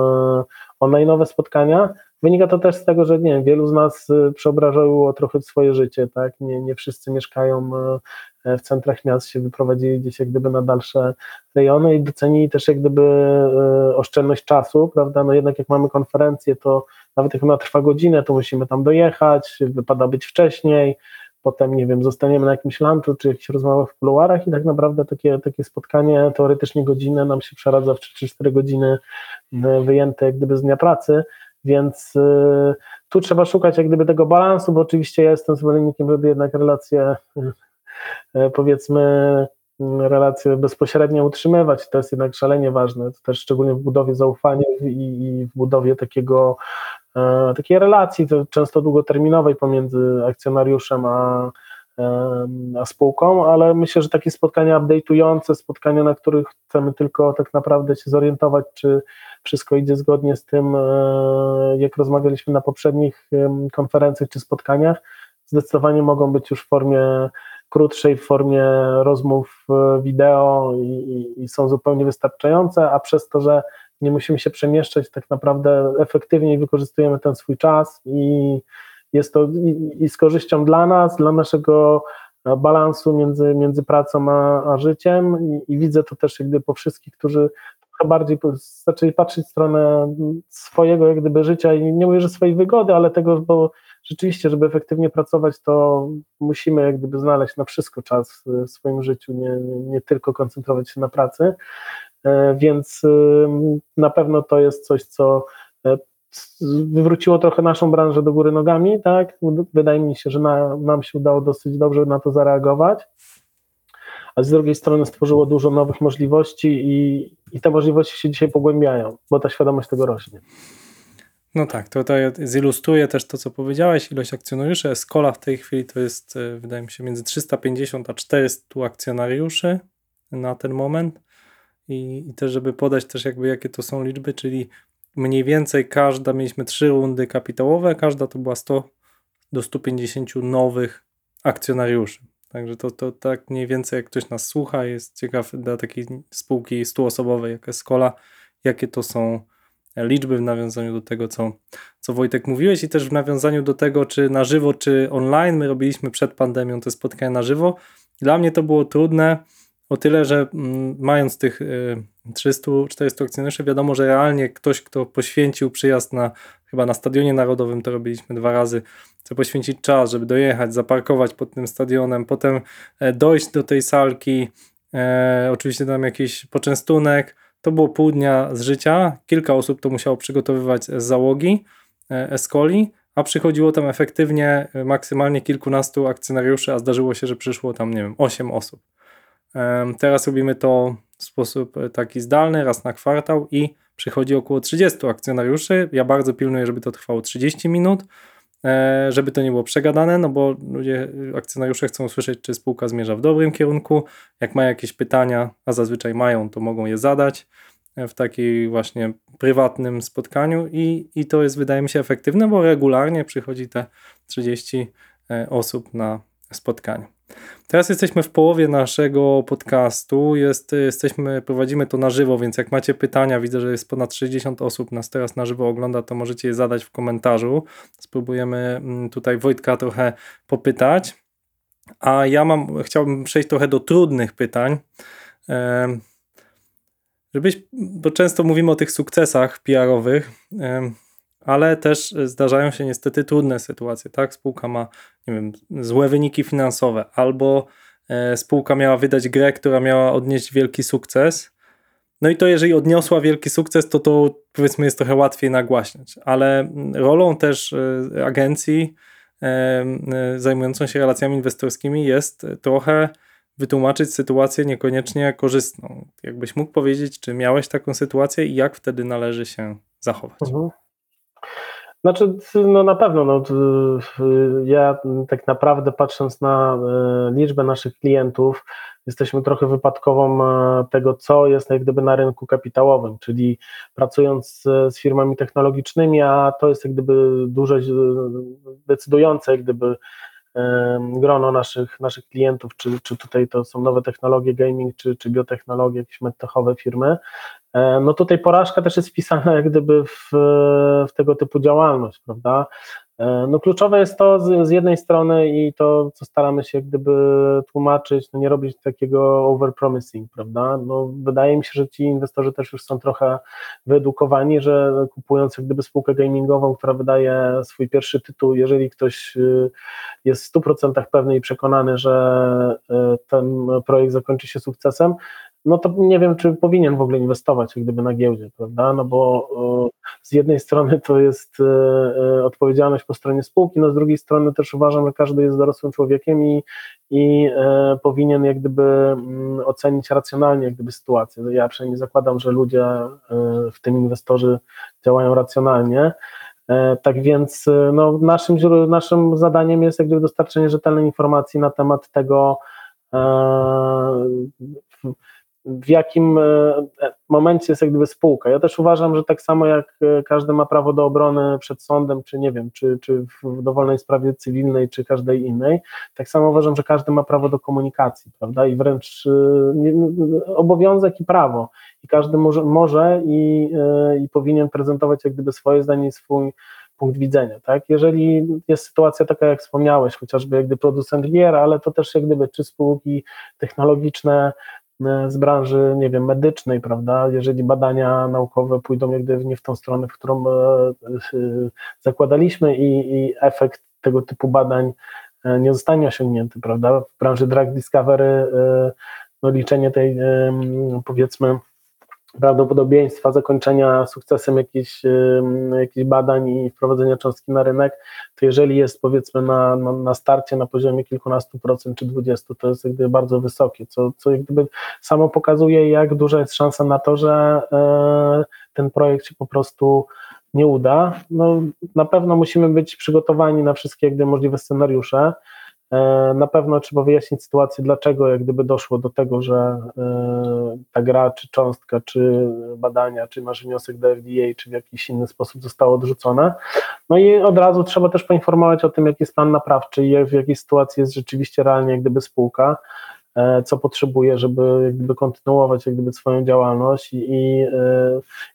online'owe spotkania. Wynika to też z tego, że nie wielu z nas przeobrażało trochę swoje życie, tak? Nie, nie wszyscy mieszkają w centrach miast, się wyprowadzili gdzieś jak gdyby na dalsze rejony i docenili też jak gdyby oszczędność czasu, prawda? No jednak jak mamy konferencję, to nawet jak ona trwa godzinę, to musimy tam dojechać, wypada być wcześniej, potem, nie wiem, zostaniemy na jakimś lunchu czy jakichś rozmowach w kuluarach i tak naprawdę takie, takie spotkanie teoretycznie godzinę nam się przeradza w 3-4 godziny wyjęte jak gdyby z dnia pracy, więc y, tu trzeba szukać jak gdyby tego balansu, bo oczywiście ja jestem zwolennikiem, żeby jednak relacje y, powiedzmy relacje bezpośrednio utrzymywać. To jest jednak szalenie ważne, to też szczególnie w budowie zaufania i, i w budowie takiego, e, takiej relacji, często długoterminowej pomiędzy akcjonariuszem a, e, a spółką, ale myślę, że takie spotkania update'ujące, spotkania, na których chcemy tylko tak naprawdę się zorientować, czy wszystko idzie zgodnie z tym, e, jak rozmawialiśmy na poprzednich konferencjach czy spotkaniach, zdecydowanie mogą być już w formie krótszej, w formie rozmów e, wideo i, i, i są zupełnie wystarczające, a przez to, że nie musimy się przemieszczać, tak naprawdę efektywniej wykorzystujemy ten swój czas i jest to i, i z korzyścią dla nas, dla naszego balansu między, między pracą a, a życiem. I, i, widzę to też jakby po wszystkich, którzy bardziej zaczęli patrzeć w stronę swojego jak gdyby życia i nie mówię, że swojej wygody, ale tego, bo rzeczywiście, żeby efektywnie pracować, to musimy jak gdyby znaleźć na wszystko czas w swoim życiu, nie, nie tylko koncentrować się na pracy, e, więc na pewno to jest coś, co e, wywróciło trochę naszą branżę do góry nogami, tak? Wydaje mi się, że na, nam się udało dosyć dobrze na to zareagować, a z drugiej strony stworzyło dużo nowych możliwości i, i te możliwości się dzisiaj pogłębiają, bo ta świadomość tego rośnie. No tak, to tutaj zilustruje też to, co powiedziałeś, ilość akcjonariuszy. Escola w tej chwili to jest, e, wydaje mi się, między 350 a 400 akcjonariuszy na ten moment. I, I też, żeby podać też jakby jakie to są liczby, czyli mniej więcej każda, mieliśmy trzy rundy kapitałowe, każda to była 100 do 150 nowych akcjonariuszy. Także to, to tak mniej więcej jak ktoś nas słucha, jest ciekaw dla takiej spółki stuosobowej jak Escola, jakie to są liczby w nawiązaniu do tego, co, co Wojtek mówiłeś i też w nawiązaniu do tego, czy na żywo, czy online. My robiliśmy przed pandemią te spotkania na żywo. Dla mnie to było trudne o tyle, że mm, mając tych 300-400 akcjonariuszy, wiadomo, że realnie ktoś, kto poświęcił przyjazd na chyba na Stadionie Narodowym, to robiliśmy dwa razy, chce poświęcić czas, żeby dojechać, zaparkować pod tym stadionem, potem e, dojść do tej salki, e, oczywiście tam jakiś poczęstunek, to było pół dnia z życia. Kilka osób to musiało przygotowywać z załogi e, Escoli, a przychodziło tam efektywnie e, maksymalnie kilkunastu akcjonariuszy, a zdarzyło się, że przyszło tam, nie wiem, 8 osób. Teraz robimy to w sposób e, taki zdalny, raz na kwartał i przychodzi około 30 akcjonariuszy. Ja bardzo pilnuję, żeby to trwało 30 minut, E, żeby to nie było przegadane, no bo ludzie, akcjonariusze chcą usłyszeć, czy spółka zmierza w dobrym kierunku. Jak mają jakieś pytania, a zazwyczaj mają, to mogą je zadać e, w takiej właśnie prywatnym spotkaniu i, i to jest, wydaje mi się, efektywne, bo regularnie przychodzi te 30 e, osób na spotkaniu. Teraz jesteśmy w połowie naszego podcastu. Jest, jesteśmy, prowadzimy to na żywo, więc jak macie pytania, widzę, że jest ponad 60 osób nas teraz na żywo ogląda, to możecie je zadać w komentarzu. Spróbujemy mm, tutaj Wojtka trochę popytać. A ja mam, chciałbym przejść trochę do trudnych pytań. Żebyś, bo często mówimy o tych sukcesach PR-owych ale też zdarzają się niestety trudne sytuacje, tak? Spółka ma, nie wiem, złe wyniki finansowe, albo e, spółka miała wydać grę, która miała odnieść wielki sukces. No i to jeżeli odniosła wielki sukces, to to powiedzmy jest trochę łatwiej nagłaśniać, ale rolą też e, agencji e, zajmującą się relacjami inwestorskimi jest trochę wytłumaczyć sytuację niekoniecznie korzystną. Jakbyś mógł powiedzieć, czy miałeś taką sytuację i jak wtedy należy się zachować? Mhm. Znaczy, no na pewno, no, ja tak naprawdę patrząc na e, liczbę naszych klientów, jesteśmy trochę wypadkową e, tego, co jest jak gdyby na rynku kapitałowym, czyli pracując z, firmami technologicznymi, a to jest jak gdyby duże, decydujące jak gdyby grono naszych, naszych klientów, czy, czy tutaj to są nowe technologie gaming, czy, czy biotechnologie, jakieś medtechowe firmy, E, no tutaj porażka też jest wpisana jak gdyby w, w tego typu działalność, prawda? E, no kluczowe jest to z, z, jednej strony i to, co staramy się gdyby tłumaczyć, no nie robić takiego overpromising, prawda? No wydaje mi się, że ci inwestorzy też już są trochę wyedukowani, że kupując jak gdyby spółkę gamingową, która wydaje swój pierwszy tytuł, jeżeli ktoś y, jest w 100% pewny i przekonany, że y, ten projekt zakończy się sukcesem, no to nie wiem, czy powinien w ogóle inwestować gdyby na giełdzie, prawda? No bo z jednej strony to jest e, e, odpowiedzialność po stronie spółki, no z drugiej strony też uważam, że każdy jest dorosłym człowiekiem i, i e, powinien jak gdyby mm, ocenić racjonalnie jak gdyby sytuację. Ja przynajmniej zakładam, że ludzie, w tym inwestorzy działają racjonalnie. Tak więc no, naszym, naszym zadaniem jest jak gdyby dostarczenie rzetelnej informacji na temat tego, w jakim e, momencie jest jak gdyby spółka. Ja też uważam, że tak samo jak e, każdy ma prawo do obrony przed sądem, czy nie wiem, czy, czy w dowolnej sprawie cywilnej, czy każdej innej, tak samo uważam, że każdy ma prawo do komunikacji, prawda, i wręcz e, obowiązek i prawo. I każdy może, może i, i powinien prezentować jak gdyby swoje zdanie i swój punkt widzenia, tak? Jeżeli jest sytuacja taka, jak wspomniałeś, chociażby jak gdyby producent gier, ale to też jak gdyby czy spółki technologiczne, E, z branży, nie wiem, medycznej, prawda? Jeżeli badania naukowe pójdą jak nie w tą stronę, w którą e, e, zakładaliśmy i, i efekt tego typu badań nie zostanie osiągnięty, prawda? W branży drug discovery no, liczenie tej powiedzmy prawdopodobieństwa zakończenia sukcesem jakichś, jakichś badań i wprowadzenia cząstki na rynek, to jeżeli jest powiedzmy na, na, na starcie na poziomie kilkunastu procent czy dwudziestu, to jest jak gdyby bardzo wysokie, co, co jak gdyby samo pokazuje, jak duża jest szansa na to, że e, ten projekt się po prostu nie uda. No, na pewno musimy być przygotowani na wszystkie jak gdyby możliwe scenariusze, na pewno trzeba wyjaśnić sytuację, dlaczego jak gdyby doszło do tego, że e, ta gra, czy cząstka, czy badania, czy nasz wniosek do FDA, czy w jakiś inny sposób zostało odrzucone. No i od razu trzeba też poinformować o tym, jaki jest plan naprawczy i w jakiej sytuacji jest rzeczywiście realnie jak gdyby spółka, e, co potrzebuje, żeby jak gdyby kontynuować jak gdyby swoją działalność i, i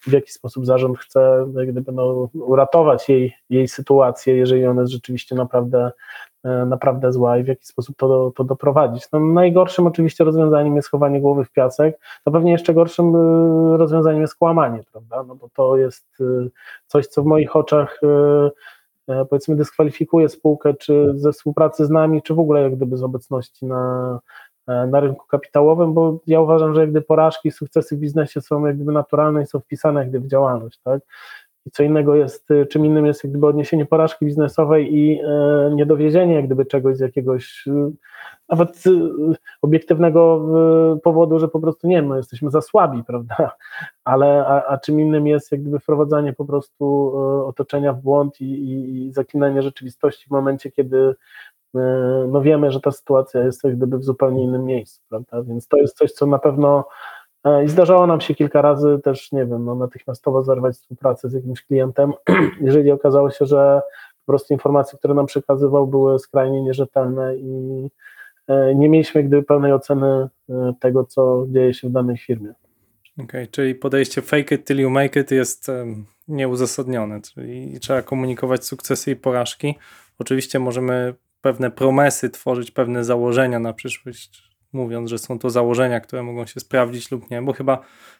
w jaki sposób zarząd chce jak gdyby no, uratować jej, jej sytuację, jeżeli ona jest rzeczywiście naprawdę E, naprawdę zła i w jaki sposób to, to doprowadzić. No, najgorszym oczywiście rozwiązaniem jest chowanie głowy w piasek, no pewnie jeszcze gorszym e, rozwiązaniem jest kłamanie, prawda, no bo to jest e, coś, co w moich oczach powiedzmy dyskwalifikuje spółkę, czy ze współpracy z nami, czy w ogóle jak gdyby z obecności na, na rynku kapitałowym, bo ja uważam, że jak gdyby porażki, sukcesy w biznesie są jak gdyby naturalne i są wpisane jak gdyby w działalność, tak? I co innego jest, y, czym innym jest jak gdyby odniesienie porażki biznesowej i e, niedowiezienie jak gdyby czegoś z jakiegoś y, nawet y, obiektywnego powodu, że po prostu nie wiem, jesteśmy za słabi, prawda? Ale a, a czym innym jest jak gdyby wprowadzanie po prostu otoczenia w błąd i, i, i zaklinanie rzeczywistości w momencie, kiedy no wiemy, że ta sytuacja jest jak gdyby w zupełnie innym miejscu, prawda? Więc to jest coś, co na pewno E, I zdarzało nam się kilka razy też, nie wiem, no, natychmiastowo zerwać współpracę z jakimś klientem, jeżeli okazało się, że po prostu informacje, które nam przekazywał, były skrajnie nierzetelne i e, nie mieliśmy gdyby pełnej oceny e, tego, co dzieje się w danej firmie. Okej, okay, czyli podejście fake it till you make it jest nieuzasadnione, czyli trzeba komunikować sukcesy i porażki. Oczywiście możemy pewne promesy tworzyć, pewne założenia na przyszłość, mówiąc, że są to założenia, które mogą się sprawdzić lub nie, bo chyba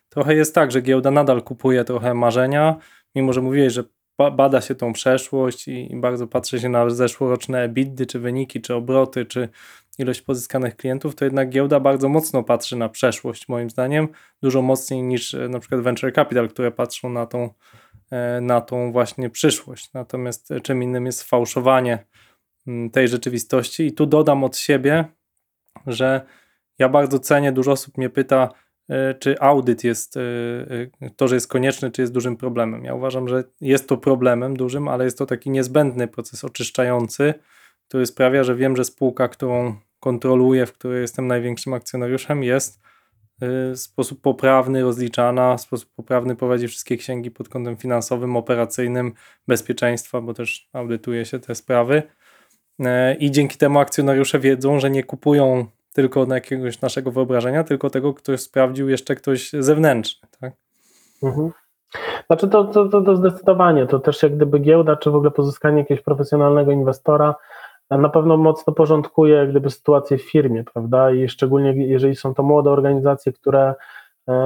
trochę jest tak, że giełda nadal kupuje trochę marzenia, mimo że mówiłeś, że bada się tą przeszłość i, bardzo patrzy się na zeszłoroczne EBITDA, czy wyniki, czy obroty, czy ilość pozyskanych klientów, to jednak giełda bardzo mocno patrzy na przeszłość, moim zdaniem, dużo mocniej niż e, na przykład venture capital, które patrzą na tą, e, na tą właśnie przyszłość. Natomiast e, czym innym jest fałszowanie tej rzeczywistości i tu dodam od siebie, że Ja bardzo cenię, dużo osób mnie pyta, e, czy audyt jest, to, że jest konieczny, czy jest dużym problemem. Ja uważam, że jest to problemem dużym, ale jest to taki niezbędny proces oczyszczający, który sprawia, że wiem, że spółka, którą kontroluję, w której jestem największym akcjonariuszem, jest w sposób poprawny rozliczana, w sposób poprawny prowadzi wszystkie księgi pod kątem finansowym, operacyjnym, bezpieczeństwa, bo też audytuje się te sprawy. E, I dzięki temu akcjonariusze wiedzą, że nie kupują tylko na jakiegoś naszego wyobrażenia, tylko tego, który sprawdził jeszcze ktoś zewnętrzny. Tak? Mhm. Znaczy to, to, to, to zdecydowanie, to też jak gdyby giełda, czy w ogóle pozyskanie jakiegoś profesjonalnego inwestora na pewno mocno porządkuje jak gdyby sytuację w firmie, prawda? I szczególnie jeżeli są to młode organizacje, które e,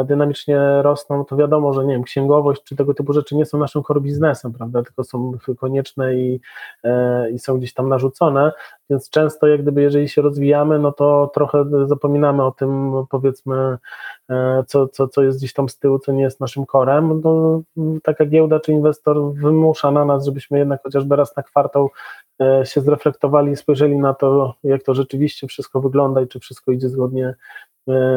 dynamicznie rosną, to wiadomo, że nie wiem, księgowość czy tego typu rzeczy nie są naszym core biznesem, prawda, tylko są konieczne i, e, i są gdzieś tam narzucone, więc często jak gdyby jeżeli się rozwijamy, no to trochę zapominamy o tym powiedzmy, e, co, co, co jest gdzieś tam z tyłu, co nie jest naszym korem, no, taka giełda czy inwestor wymusza na nas, żebyśmy jednak chociażby raz na kwartał E, się zreflektowali i spojrzeli na to, jak to rzeczywiście wszystko wygląda i czy wszystko idzie zgodnie e,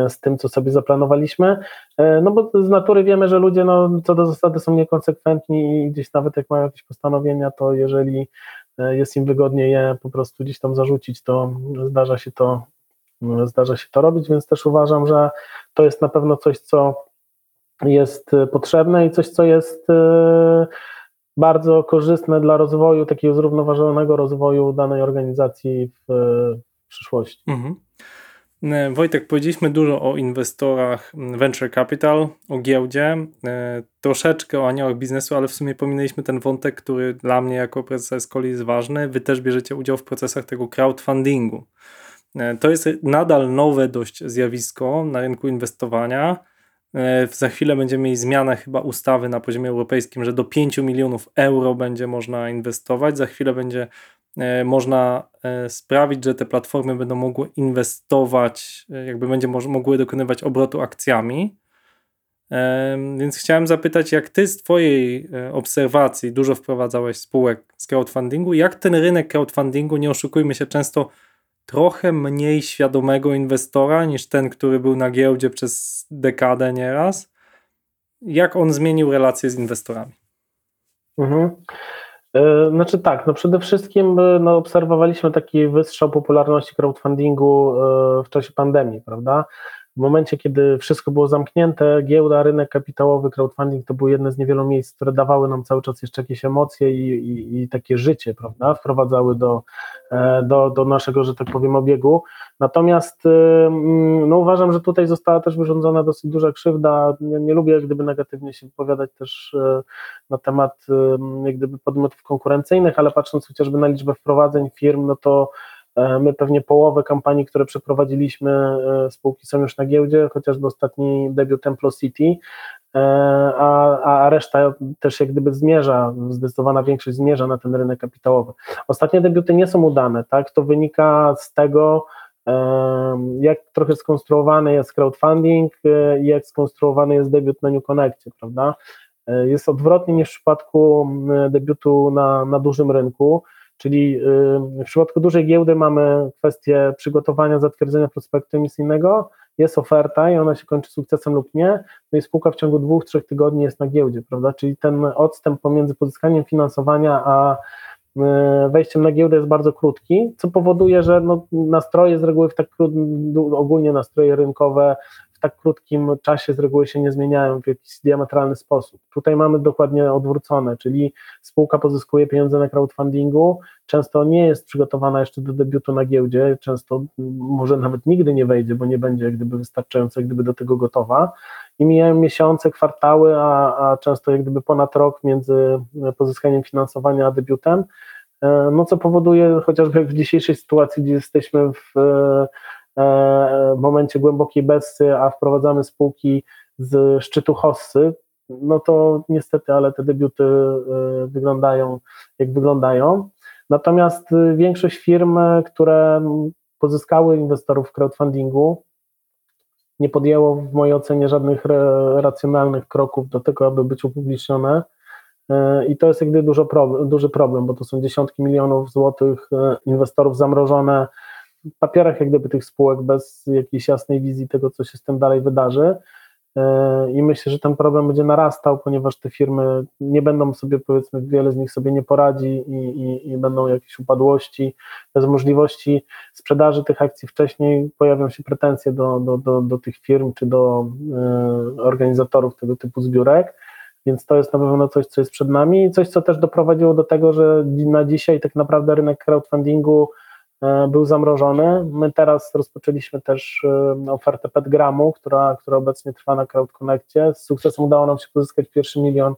z tym, co sobie zaplanowaliśmy. E, no bo z natury wiemy, że ludzie no, co do zasady są niekonsekwentni i gdzieś nawet jak mają jakieś postanowienia, to jeżeli jest im wygodnie je po prostu gdzieś tam zarzucić, to zdarza się to, zdarza się to robić, więc też uważam, że to jest na pewno coś, co jest potrzebne i coś, co jest bardzo korzystne dla rozwoju, takiego zrównoważonego rozwoju danej organizacji w przyszłości. Mhm. E, Wojtek, powiedzieliśmy dużo o inwestorach venture capital, o giełdzie, e, troszeczkę o aniołach biznesu, ale w sumie pominęliśmy ten wątek, który dla mnie jako prezesa Escoli jest ważny. Wy też bierzecie udział w procesach tego crowdfundingu. E, to jest nadal nowe dość zjawisko na rynku inwestowania za chwilę będziemy mieli zmianę chyba ustawy na poziomie europejskim, że do 5 milionów euro będzie można inwestować. Za chwilę będzie można e, sprawić, że te platformy będą mogły inwestować, jakby będzie mogły dokonywać obrotu akcjami. Więc chciałem zapytać, jak ty z Twojej obserwacji dużo wprowadzałeś spółek z crowdfundingu, jak ten rynek crowdfundingu, nie oszukujmy się, często trochę mniej świadomego inwestora niż ten, który był na giełdzie przez dekadę nieraz. Jak on zmienił relacje z inwestorami? Mhm. E, znaczy tak, no przede wszystkim e, no, obserwowaliśmy taki wystrzał popularności crowdfundingu e, w czasie pandemii, prawda? W momencie, kiedy wszystko było zamknięte, giełda, rynek kapitałowy, crowdfunding to były jedne z niewielu miejsc, które dawały nam cały czas jeszcze jakieś emocje i, i, i takie życie, prawda? Wprowadzały do, e, do, do naszego, że tak powiem, obiegu. Natomiast e, no, uważam, że tutaj została też wyrządzona dosyć duża krzywda. Nie, nie lubię gdyby negatywnie się wypowiadać też e, na temat gdyby podmiotów konkurencyjnych, ale patrząc chociażby na liczbę wprowadzeń firm, no to my pewnie połowę kampanii, które przeprowadziliśmy, e, spółki są już na giełdzie, chociażby ostatni debiut Templo City, e, a, a reszta też jak gdyby zmierza, zdecydowana większość zmierza na ten rynek kapitałowy. Ostatnie debiuty nie są udane, tak? To wynika z tego, jak trochę skonstruowany jest crowdfunding i jak skonstruowany jest debiut na New Connectie, prawda? Jest odwrotnie niż w przypadku debiutu na, na dużym rynku. Czyli w przypadku dużej giełdy mamy kwestię przygotowania, zatwierdzenia prospektu emisyjnego, jest oferta i ona się kończy sukcesem lub nie, no i spółka w ciągu dwóch, trzech tygodni jest na giełdzie, prawda? Czyli ten odstęp pomiędzy pozyskaniem finansowania a wejściem na giełdę jest bardzo krótki, co powoduje, że no, nastroje z reguły w tak ogólnie nastroje rynkowe tak krótkim czasie z reguły się nie zmieniają w jakiś diametralny sposób. Tutaj mamy dokładnie odwrócone, czyli spółka pozyskuje pieniądze na crowdfundingu, często nie jest przygotowana jeszcze do debiutu na giełdzie, często może nawet nigdy nie wejdzie, bo nie będzie jak gdyby wystarczająco jak gdyby do tego gotowa i mijają miesiące, kwartały, a, a często jak gdyby ponad rok między pozyskaniem finansowania a debiutem, e, no co powoduje chociażby w dzisiejszej sytuacji, gdzie jesteśmy w w momencie głębokiej bessy, a wprowadzamy spółki z szczytu hossy, no to niestety, ale te debiuty e, wyglądają jak wyglądają. Natomiast większość firm, które pozyskały inwestorów w crowdfundingu, nie podjęło w mojej ocenie żadnych racjonalnych kroków do tego, aby być upublicznione. E, I to jest dużo problem, duży problem, bo to są dziesiątki milionów złotych e, inwestorów zamrożone papierach jak gdyby tych spółek, bez jakiejś jasnej wizji tego, co się z tym dalej wydarzy. I myślę, że ten problem będzie narastał, ponieważ te firmy nie będą sobie, powiedzmy, wiele z nich sobie nie poradzi i, i, i, będą jakieś upadłości, bez możliwości sprzedaży tych akcji wcześniej pojawią się pretensje do, do, do, do tych firm czy do y, organizatorów tego typu zbiórek. Więc to jest na pewno coś, co jest przed nami i coś, co też doprowadziło do tego, że na dzisiaj tak naprawdę rynek crowdfundingu E, był zamrożony. My teraz rozpoczęliśmy też e, ofertę Petgramu, która, która obecnie trwa na CrowdConnectie. Z sukcesem udało nam się pozyskać pierwszy milion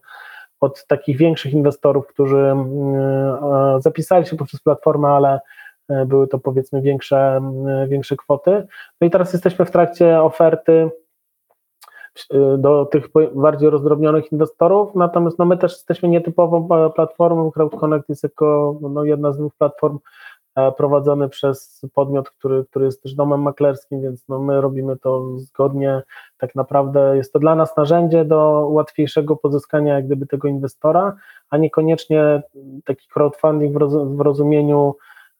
od takich większych inwestorów, którzy e, zapisali się poprzez platformę, ale były to powiedzmy większe, większe kwoty. No i teraz jesteśmy w trakcie oferty do tych bardziej rozdrobnionych inwestorów, natomiast no my też jesteśmy nietypową platformą, CrowdConnect jest jako no, jedna z dwóch platform E, prowadzony przez podmiot, który, który jest też domem maklerskim, więc no my robimy to zgodnie. Tak naprawdę jest to dla nas narzędzie do łatwiejszego pozyskania jak gdyby tego inwestora, a niekoniecznie taki crowdfunding w, rozumieniu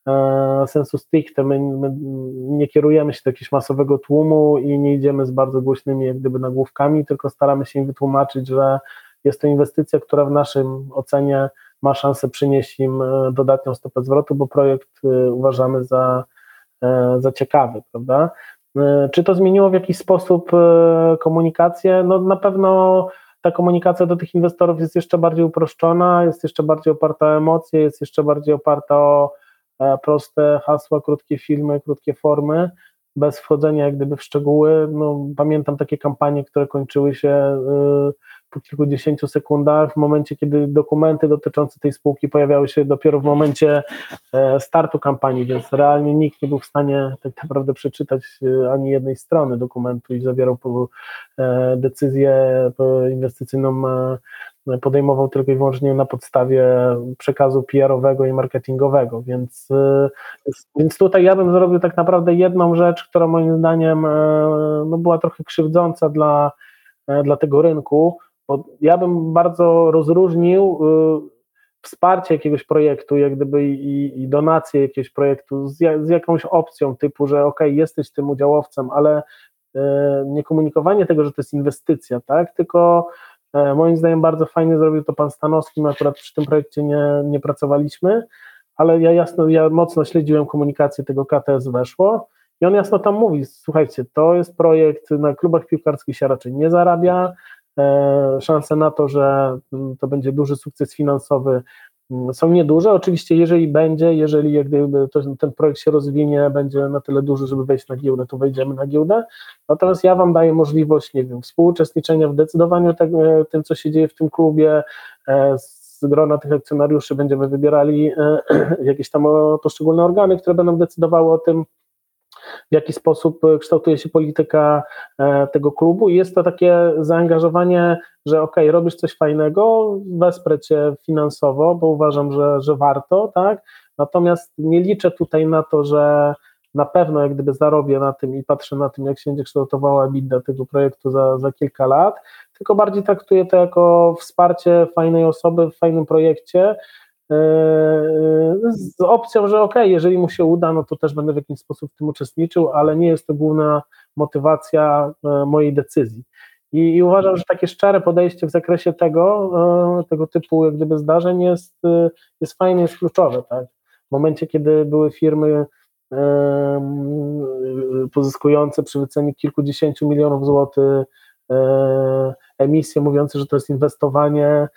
e, sensu stricte. My, my, nie kierujemy się do jakiegoś masowego tłumu i nie idziemy z bardzo głośnymi jak gdyby nagłówkami, tylko staramy się im wytłumaczyć, że jest to inwestycja, która w naszym ocenie ma szansę przynieść im e, dodatnią stopę zwrotu, bo projekt e, uważamy za, e, za ciekawy, prawda? Czy to zmieniło w jakiś sposób komunikację? No na pewno ta komunikacja do tych inwestorów jest jeszcze bardziej uproszczona, jest jeszcze bardziej oparta o emocje, jest jeszcze bardziej oparta o proste hasła, krótkie filmy, krótkie formy, bez wchodzenia jak gdyby w szczegóły. No, pamiętam takie kampanie, które kończyły się po kilkudziesięciu sekundach, w momencie, kiedy dokumenty dotyczące tej spółki pojawiały się dopiero w momencie e, startu kampanii, więc realnie nikt nie był w stanie tak naprawdę przeczytać e, ani jednej strony dokumentu i zawierał e, decyzję inwestycyjną podejmował tylko i wyłącznie na podstawie przekazu PR-owego i marketingowego, więc, więc tutaj ja bym zrobił tak naprawdę jedną rzecz, która moim zdaniem no, była trochę krzywdząca dla, dla tego rynku, bo ja bym bardzo rozróżnił y, wsparcie jakiegoś projektu, jak gdyby i, i donację jakiegoś projektu z, z, jakąś opcją typu, że ok, jesteś tym udziałowcem, ale y, nie komunikowanie tego, że to jest inwestycja, tak, tylko y, moim zdaniem bardzo fajnie zrobił to pan Stanowski, my akurat przy tym projekcie nie, nie pracowaliśmy, ale ja jasno, ja mocno śledziłem komunikację tego KTS weszło i on jasno tam mówi, słuchajcie, to jest projekt, na klubach piłkarskich się raczej nie zarabia, szanse na to, że mm, to będzie duży sukces finansowy mm, są nieduże. Oczywiście, jeżeli będzie, jeżeli jak gdyby to, ten projekt się rozwinie, będzie na tyle duży, żeby wejść na giełdę, to wejdziemy na giełdę. Natomiast ja Wam daję możliwość, nie wiem, współuczestniczenia w decydowaniu tego, tym, co się dzieje w tym klubie. E, z grona tych akcjonariuszy będziemy wybierali e, jakieś tam poszczególne organy, które będą decydowały o tym, w jaki sposób e, kształtuje się polityka e, tego klubu. I jest to takie zaangażowanie, że ok, robisz coś fajnego, wesprę cię finansowo, bo uważam, że, że warto, tak, natomiast nie liczę tutaj na to, że na pewno jak gdyby zarobię na tym i patrzę na tym, jak się będzie kształtowała bidda tego projektu za, za kilka lat, tylko bardziej traktuję to jako wsparcie fajnej osoby w fajnym projekcie, z opcją, że ok, jeżeli mu się uda, no to też będę w jakiś sposób w tym uczestniczył, ale nie jest to główna motywacja e, mojej decyzji. I, I, uważam, że takie szczere podejście w zakresie tego, tego typu jak gdyby zdarzeń jest, jest fajne, jest kluczowe. Tak? W momencie, kiedy były firmy pozyskujące przy wycenie kilkudziesięciu milionów złotych emisje mówiące, że to jest inwestowanie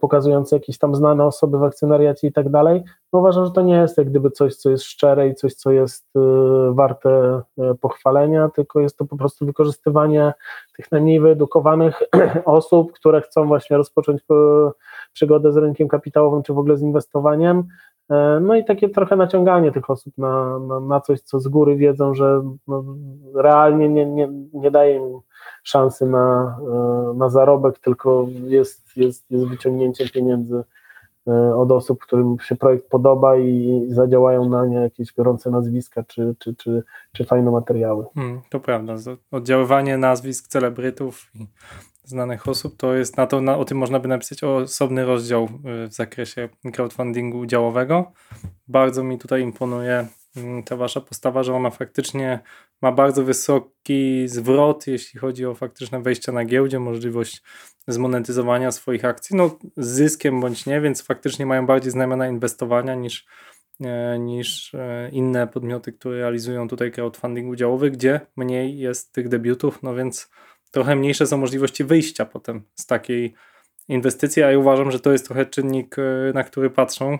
pokazujące jakieś tam znane osoby w akcjonariacie i tak dalej, no uważam, że to nie jest jak gdyby coś, co jest szczere i coś, co jest e, warte e, pochwalenia, tylko jest to po prostu wykorzystywanie tych najmniej wyedukowanych osób, które chcą właśnie rozpocząć przygodę z rynkiem kapitałowym, czy w ogóle z inwestowaniem, no i takie trochę naciąganie tych osób na, na, na coś, co z góry wiedzą, że no, realnie nie, nie, nie daje im szansy na, e, na zarobek, tylko jest, jest, jest wyciągnięciem pieniędzy e, od osób, którym się projekt podoba i zadziałają na nie jakieś gorące nazwiska czy, czy, czy, czy fajne materiały. Hmm, to prawda. Oddziaływanie nazwisk celebrytów i znanych osób to jest na to, na, o tym można by napisać osobny rozdział e, w zakresie crowdfundingu udziałowego. Bardzo mi tutaj imponuje mm, ta wasza postawa, że ona faktycznie ma bardzo wysoki zwrot, jeśli chodzi o faktyczne wejście na giełdzie, możliwość zmonetyzowania swoich akcji, no z zyskiem bądź nie, więc faktycznie mają bardziej znamiona inwestowania niż, e, niż e, inne podmioty, które realizują tutaj crowdfunding udziałowy, gdzie mniej jest tych debiutów, no więc trochę mniejsze są możliwości wyjścia potem z takiej inwestycji, a ja uważam, że to jest trochę czynnik, e, na który patrzą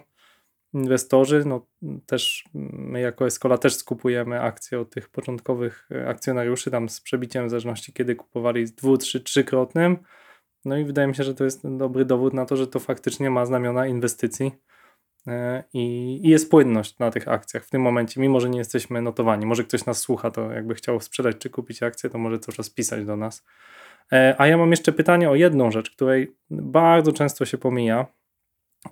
inwestorzy. No, też my jako Escola też skupujemy akcje od tych początkowych e, akcjonariuszy, tam z przebiciem w zależności kiedy kupowali z dwu, trzy, trzykrotnym. No i wydaje mi się, że to jest dobry dowód na to, że to faktycznie ma znamiona inwestycji i, i jest płynność na tych akcjach w tym momencie, mimo że nie jesteśmy notowani. Może ktoś nas słucha, to jakby chciał sprzedać czy kupić akcję, to może cały czas pisać do nas. E, a ja mam jeszcze pytanie o jedną rzecz, której bardzo często się pomija,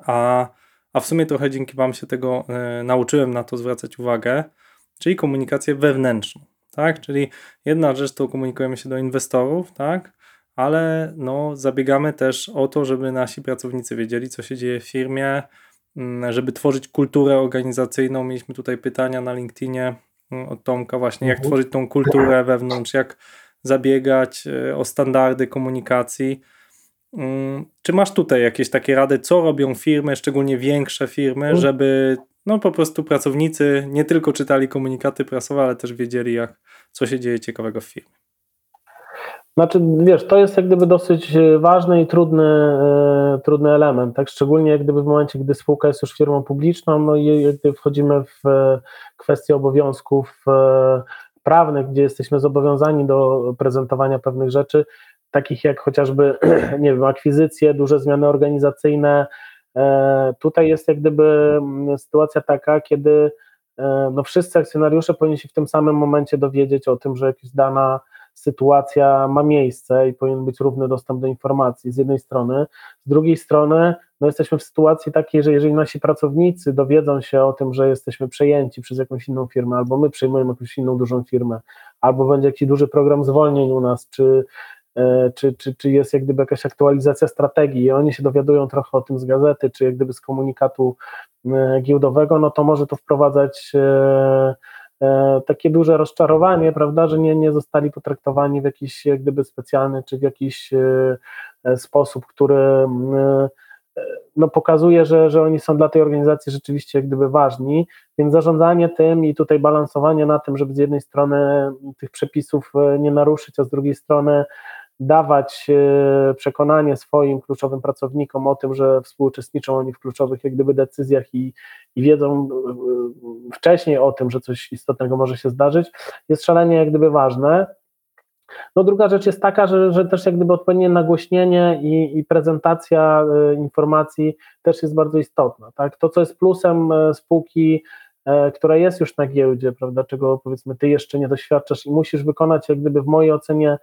a, a w sumie trochę dzięki Wam się tego e, nauczyłem na to zwracać uwagę, czyli komunikację wewnętrzną. Tak? Czyli jedna rzecz to komunikujemy się do inwestorów, tak? ale no, zabiegamy też o to, żeby nasi pracownicy wiedzieli, co się dzieje w firmie, żeby tworzyć kulturę organizacyjną. Mieliśmy tutaj pytania na LinkedInie mm, od Tomka właśnie, jak mhm. tworzyć tą kulturę wewnątrz, jak zabiegać e, o standardy komunikacji. Mm, czy masz tutaj jakieś takie rady, co robią firmy, szczególnie większe firmy, mhm. żeby no po prostu pracownicy nie tylko czytali komunikaty prasowe, ale też wiedzieli, jak, co się dzieje ciekawego w firmie? Znaczy, wiesz, to jest jak gdyby dosyć e, ważny i trudny, e, trudny element, tak? Szczególnie jak gdyby w momencie, gdy spółka jest już firmą publiczną, no i gdy wchodzimy w kwestie obowiązków prawnych, gdzie jesteśmy zobowiązani do prezentowania pewnych rzeczy, takich jak chociażby, nie wiem, akwizycje, duże zmiany organizacyjne. E, tutaj jest jak gdyby sytuacja taka, kiedy e, no wszyscy akcjonariusze powinni się w tym samym momencie dowiedzieć o tym, że jakaś dana sytuacja ma miejsce i powinien być równy dostęp do informacji z jednej strony, z drugiej strony no jesteśmy w sytuacji takiej, że jeżeli nasi pracownicy dowiedzą się o tym, że jesteśmy przejęci przez jakąś inną firmę, albo my przejmujemy jakąś inną dużą firmę, albo będzie jakiś duży program zwolnień u nas, czy, e, czy, czy, czy jest jak gdyby jakaś aktualizacja strategii i oni się dowiadują trochę o tym z gazety, czy jak gdyby z komunikatu e, giełdowego, no to może to wprowadzać e, takie duże rozczarowanie, prawda, że nie, nie zostali potraktowani w jakiś jak gdyby specjalny, czy w jakiś sposób, który no, pokazuje, że, że oni są dla tej organizacji rzeczywiście jak gdyby ważni, więc zarządzanie tym i tutaj balansowanie na tym, żeby z jednej strony tych przepisów e, nie naruszyć, a z drugiej strony dawać e, przekonanie swoim kluczowym pracownikom o tym, że współuczestniczą oni w kluczowych jak gdyby decyzjach i, i wiedzą e, wcześniej o tym, że coś istotnego może się zdarzyć, jest szalenie jak gdyby ważne. No druga rzecz jest taka, że, że też jak gdyby odpowiednie nagłośnienie i, i prezentacja informacji też jest bardzo istotna. Tak? To, co jest plusem spółki, która jest już na giełdzie, prawda, czego powiedzmy ty jeszcze nie doświadczasz i musisz wykonać jak gdyby w mojej ocenie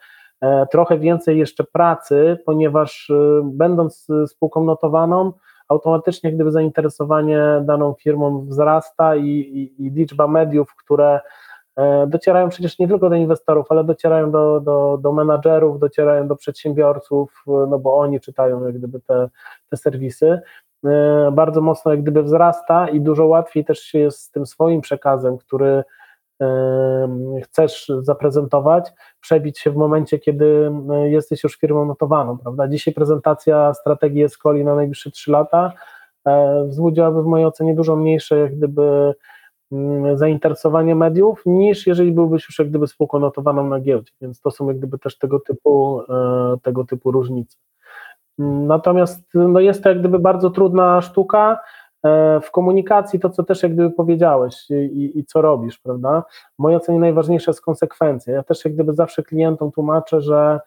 trochę więcej jeszcze pracy, ponieważ będąc spółką notowaną, automatycznie gdyby zainteresowanie daną firmą wzrasta i, i, i liczba mediów, które E, docierają przecież nie tylko do inwestorów, ale docierają do, do, do menadżerów, docierają do przedsiębiorców, e, no bo oni czytają jak gdyby te, te serwisy. E, bardzo mocno jak gdyby wzrasta i dużo łatwiej też się jest z tym swoim przekazem, który chcesz zaprezentować, przebić się w momencie, kiedy jesteś już firmą notowaną, prawda? Dzisiaj prezentacja strategii Escoli na najbliższe 3 lata wzbudziłaby w mojej ocenie dużo mniejsze jak gdyby Mm, zainteresowanie mediów, niż jeżeli byłbyś już jak gdyby spółką notowaną na giełdzie, więc to są jak gdyby też tego typu, e, tego typu różnice. Natomiast no jest to jak gdyby bardzo trudna sztuka e, w komunikacji, to co też jak gdyby powiedziałeś i, i co robisz, prawda? W mojej ocenie najważniejsza jest konsekwencja. Ja też jak gdyby zawsze klientom tłumaczę, że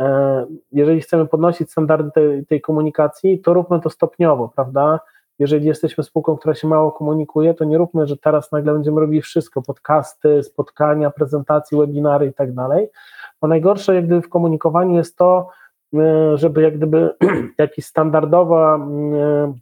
e, jeżeli chcemy podnosić standardy tej, tej komunikacji, to róbmy to stopniowo, prawda? jeżeli jesteśmy spółką, która się mało komunikuje, to nie róbmy, że teraz nagle będziemy robili wszystko, podcasty, spotkania, prezentacje, webinary i tak dalej, bo najgorsze jak gdyby w komunikowaniu jest to, e, żeby jak gdyby jakiś standardowa e,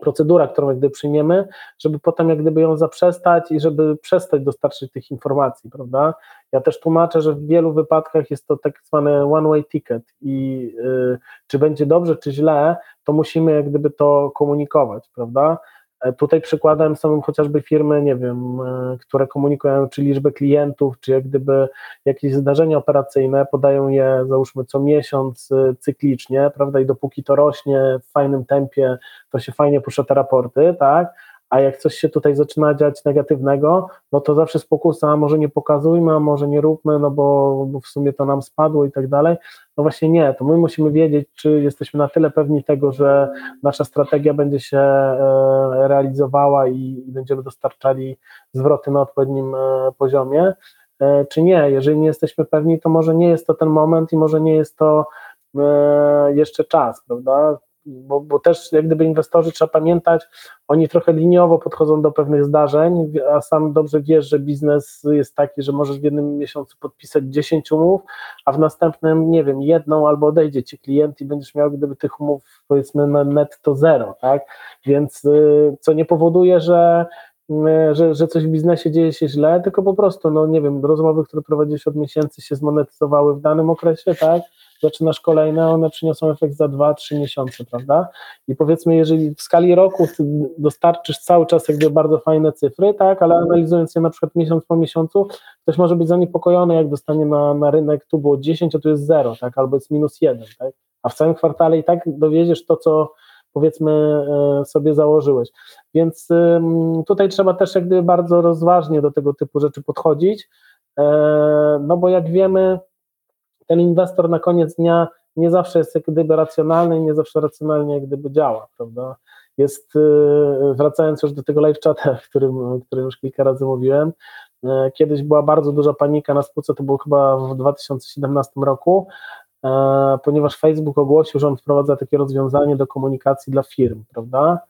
procedura, którą jak gdyby przyjmiemy, żeby potem jak gdyby ją zaprzestać i żeby przestać dostarczyć tych informacji, prawda? Ja też tłumaczę, że w wielu wypadkach jest to tak zwany one-way ticket i y, czy będzie dobrze, czy źle, to musimy jak gdyby to komunikować, prawda? E, tutaj przykładem są chociażby firmy, nie wiem, e, które komunikują czy liczbę klientów, czy jak gdyby jakieś zdarzenia operacyjne, podają je załóżmy co miesiąc e, cyklicznie, prawda, i dopóki to rośnie w fajnym tempie, to się fajnie puszcza te raporty, tak, a jak coś się tutaj zaczyna dziać negatywnego, no to zawsze spokusa, a może nie pokazujmy, a może nie róbmy, no bo, bo w sumie to nam spadło i tak dalej. No właśnie nie, to my musimy wiedzieć, czy jesteśmy na tyle pewni tego, że nasza strategia będzie się e, realizowała i, i będziemy dostarczali zwroty na odpowiednim e, poziomie, e, czy nie. Jeżeli nie jesteśmy pewni, to może nie jest to ten moment i może nie jest to jeszcze czas, prawda? Bo, bo też jak gdyby inwestorzy trzeba pamiętać, oni trochę liniowo podchodzą do pewnych zdarzeń, a sam dobrze wiesz, że biznes jest taki, że możesz w jednym miesiącu podpisać 10 umów, a w następnym, nie wiem, jedną albo odejdzie ci klient i będziesz miał gdyby tych umów powiedzmy na netto zero, tak? Więc y, co nie powoduje, że y, że, że coś w biznesie dzieje się źle, tylko po prostu, no nie wiem, rozmowy, które prowadzisz od miesięcy się zmonetyzowały w danym okresie, tak? Zaczynasz kolejne, one przyniosą efekt za 2-3 miesiące, prawda? I powiedzmy, jeżeli w skali roku dostarczysz cały czas jakby bardzo fajne cyfry, tak, ale analizując je na przykład miesiąc po miesiącu, ktoś może być zaniepokojony, jak dostanie na, na rynek, tu było 10, a tu jest 0, tak, albo jest minus 1, tak? A w całym kwartale i tak dowiedziesz to, co powiedzmy e, sobie założyłeś. Więc tutaj trzeba też jak gdyby bardzo rozważnie do tego typu rzeczy podchodzić, e, no bo jak wiemy, ten inwestor na koniec dnia nie zawsze jest jak gdyby racjonalny i nie zawsze racjonalnie jak gdyby działa, prawda? Jest, y, wracając już do tego live chata, o którym, którym już kilka razy mówiłem, y, kiedyś była bardzo duża panika na spółce, to było chyba w 2017 roku, y, ponieważ Facebook ogłosił, że on wprowadza takie rozwiązanie do komunikacji dla firm, prawda?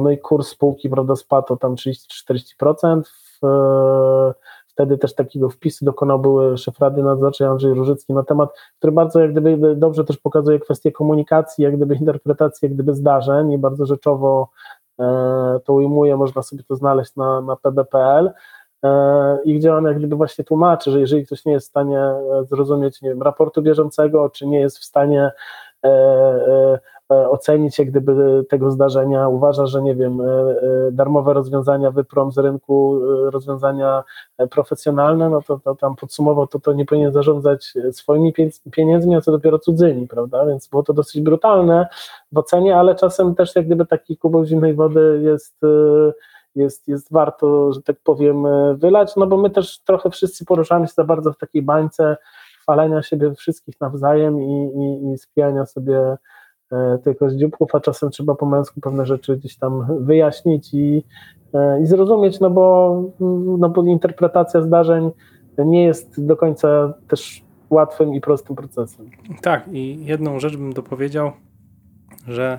No i kurs spółki, prawda, spadł tam 30-40%. Wtedy też takiego wpisu dokonał były szef Rady Nadzorczej Andrzej Różycki na temat, który bardzo jak gdyby dobrze też pokazuje kwestię komunikacji, jak gdyby interpretacji jak gdyby zdarzeń i bardzo rzeczowo e, to ujmuje, można sobie to znaleźć na, na pb.pl e, i gdzie on jak gdyby właśnie tłumaczy, że jeżeli ktoś nie jest w stanie e, zrozumieć, nie wiem, raportu bieżącego, czy nie jest w stanie ocenić jak gdyby tego zdarzenia, uważa, że nie wiem, e, e, darmowe rozwiązania wyprom z rynku, rozwiązania profesjonalne, no to, to tam podsumował, to to nie powinien zarządzać swoimi pieniędzmi, a co dopiero cudzymi, prawda, więc było to dosyć brutalne w ocenie, ale czasem też jak gdyby taki kubek zimnej wody jest jest, jest warto, że tak powiem, wylać, no bo my też trochę wszyscy poruszamy się za bardzo w takiej bańce chwalenia siebie wszystkich nawzajem i, i, i spijania sobie E, tylko z dzióbków, a czasem trzeba po męsku pewne rzeczy gdzieś tam wyjaśnić i, e, i zrozumieć, no bo, no bo interpretacja zdarzeń nie jest do końca też łatwym i prostym procesem. Tak, i jedną rzecz bym dopowiedział, że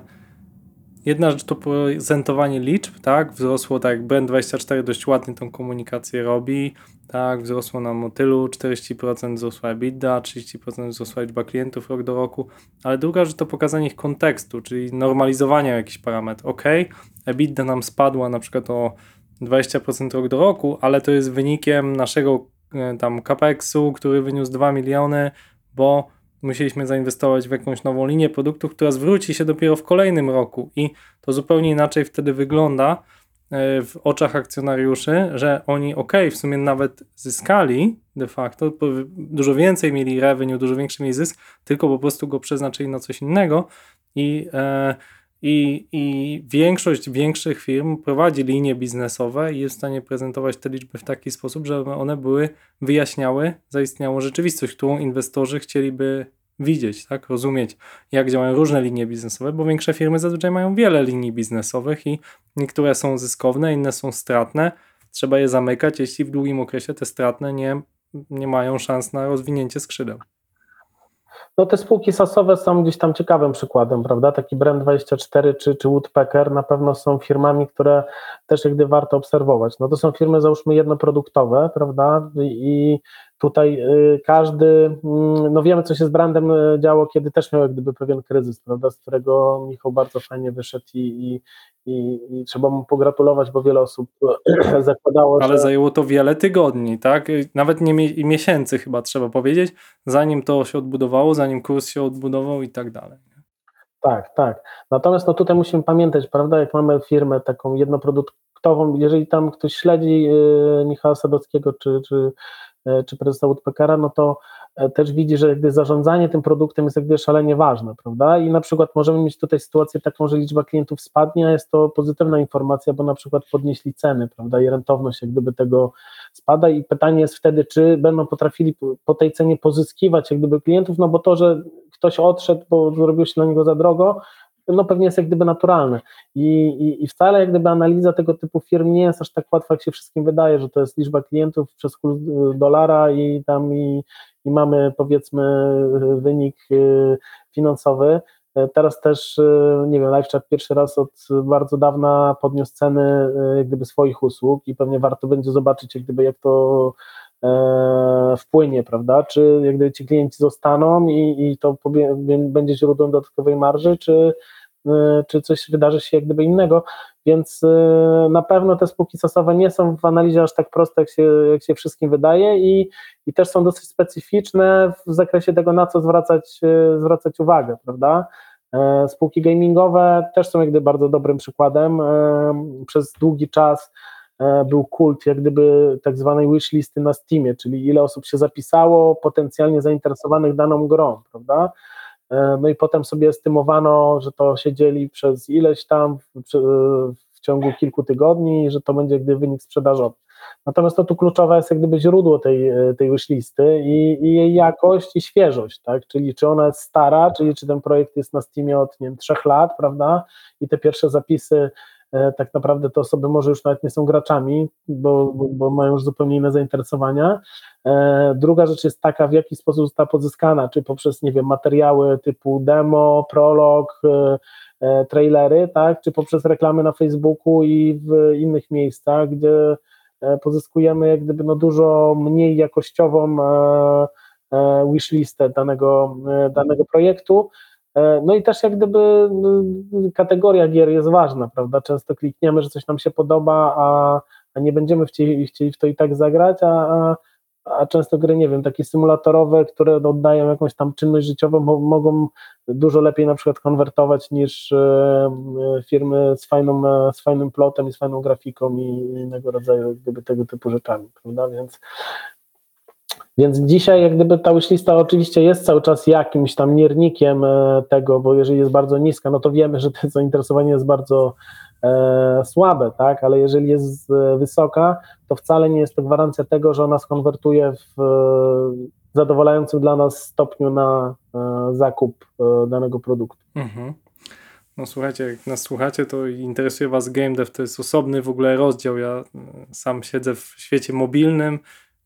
jedna rzecz to prezentowanie liczb, tak, wzrosło tak jak Brand24 dość ładnie tą komunikację robi, tak, wzrosło na motylu, 40% wzrosła EBITDA, 30% wzrosła liczba klientów rok do roku, ale druga rzecz to pokazanie ich kontekstu, czyli normalizowania jakiś parametr. Ok, EBITDA nam spadła na przykład o 20% rok do roku, ale to jest wynikiem naszego e, tam capexu, który wyniósł 2 miliony, bo musieliśmy zainwestować w jakąś nową linię produktów, która zwróci się dopiero w kolejnym roku. I to zupełnie inaczej wtedy wygląda, E, w oczach akcjonariuszy, że oni ok, w sumie nawet zyskali de facto, dużo więcej mieli revenue, dużo większy mieli zysk, tylko po prostu go przeznaczyli na coś innego. I, e, i, i większość większych firm prowadzi linie biznesowe i jest w stanie prezentować te liczby w taki sposób, żeby one były, wyjaśniały zaistniałą rzeczywistość, którą inwestorzy chcieliby widzieć, tak, rozumieć, jak działają różne linie biznesowe, bo większe firmy zazwyczaj mają wiele linii biznesowych i niektóre są zyskowne, inne są stratne. Trzeba je zamykać, jeśli w długim okresie te stratne nie, nie mają szans na rozwinięcie skrzydeł. No te spółki sasowe są gdzieś tam ciekawym przykładem, prawda? Taki Brand24 czy, czy Woodpecker na pewno są firmami, które też jak gdy warto obserwować. No to są firmy załóżmy jednoproduktowe, prawda? I Tutaj y, każdy, mm, no wiemy, co się z brandem y, działo, kiedy też miał gdyby pewien kryzys, prawda, z którego Michał bardzo fajnie wyszedł i, i, i, i trzeba mu pogratulować, bo wiele osób zakładało, Ale że... zajęło to wiele tygodni, tak? Nawet nie miesięcy chyba trzeba powiedzieć, zanim to się odbudowało, zanim kurs się odbudował i tak dalej. Tak, tak. Natomiast no tutaj musimy pamiętać, prawda, jak mamy firmę taką jednoproduktową, jeżeli tam ktoś śledzi y, Michała Sadowskiego czy, czy, y, czy prezesa Woodpeckera, no to E, też widzi, że gdy zarządzanie tym produktem jest jakby szalenie ważne, prawda? I na przykład możemy mieć tutaj sytuację taką, że liczba klientów spadnie, a jest to pozytywna informacja, bo na przykład podnieśli ceny, prawda? I rentowność jak gdyby tego spada i pytanie jest wtedy, czy będą potrafili po tej cenie pozyskiwać jak gdyby klientów, no bo to, że ktoś odszedł, bo zrobił się dla niego za drogo, no pewnie jest jak gdyby naturalne. I, i, I wcale jak gdyby analiza tego typu firm nie jest aż tak łatwa, jak się wszystkim wydaje, że to jest liczba klientów przez kurs y, dolara i tam i, i mamy powiedzmy wynik y, finansowy. E, teraz też, y, nie wiem, LiveChat pierwszy raz od bardzo dawna podniósł ceny jak gdyby swoich usług i pewnie warto będzie zobaczyć jak gdyby jak to e, wpłynie, prawda, czy jak gdyby ci klienci zostaną i, i to będzie źródłem dodatkowej marży, czy czy coś wydarzy się jak gdyby innego, więc y, na pewno te spółki stosowe nie są w analizie aż tak proste, jak się, jak się wszystkim wydaje i, i też są dosyć specyficzne w zakresie tego, na co zwracać, y, zwracać uwagę, prawda? Spółki gamingowe też są jak gdyby bardzo dobrym przykładem. Przez długi czas był kult jak gdyby tak zwanej wishlisty na Steamie, czyli ile osób się zapisało potencjalnie zainteresowanych daną grą, prawda? E, no i potem sobie estymowano, że to się dzieli przez ileś tam w, w ciągu kilku tygodni, że to będzie gdy wynik sprzedażowy. Natomiast to tu kluczowe jest jak gdyby źródło tej, e, tej listy i, i, jej jakość i świeżość, tak? Czyli czy ona jest stara, czyli czy ten projekt jest na Steamie od nie wiem, trzech lat, prawda? I te pierwsze zapisy tak naprawdę te osoby może już nawet nie są graczami, bo, bo, bo, mają już zupełnie inne zainteresowania. E, druga rzecz jest taka, w jaki sposób została pozyskana, czy poprzez, nie wiem, materiały typu demo, prolog, e, trailery, tak, czy poprzez reklamy na Facebooku i w innych miejscach, gdzie pozyskujemy jak gdyby no dużo mniej jakościową wishlistę danego, danego projektu, E, no i też jak gdyby no, kategoria gier jest ważna, prawda? Często klikniemy, że coś nam się podoba, a, a nie będziemy chcieli, chcieli w to i tak zagrać, a, a, często gry, nie wiem, takie symulatorowe, które oddają jakąś tam czynność życiową, mogą dużo lepiej na przykład konwertować niż e, firmy z, fajną, e, z fajnym plotem i z fajną grafiką i innego rodzaju gdyby tego typu rzeczami, prawda? Więc więc dzisiaj jak gdyby ta wishlista oczywiście jest cały czas jakimś tam miernikiem e, tego, bo jeżeli jest bardzo niska, no to wiemy, że to zainteresowanie jest bardzo e, słabe, tak, ale jeżeli jest e, wysoka, to wcale nie jest to gwarancja tego, że ona skonwertuje w e, zadowalającym dla nas stopniu na e, zakup e, danego produktu. Mhm. No słuchajcie, jak nas słuchacie, to interesuje Was game dev, to jest osobny w ogóle rozdział. Ja sam siedzę w świecie mobilnym,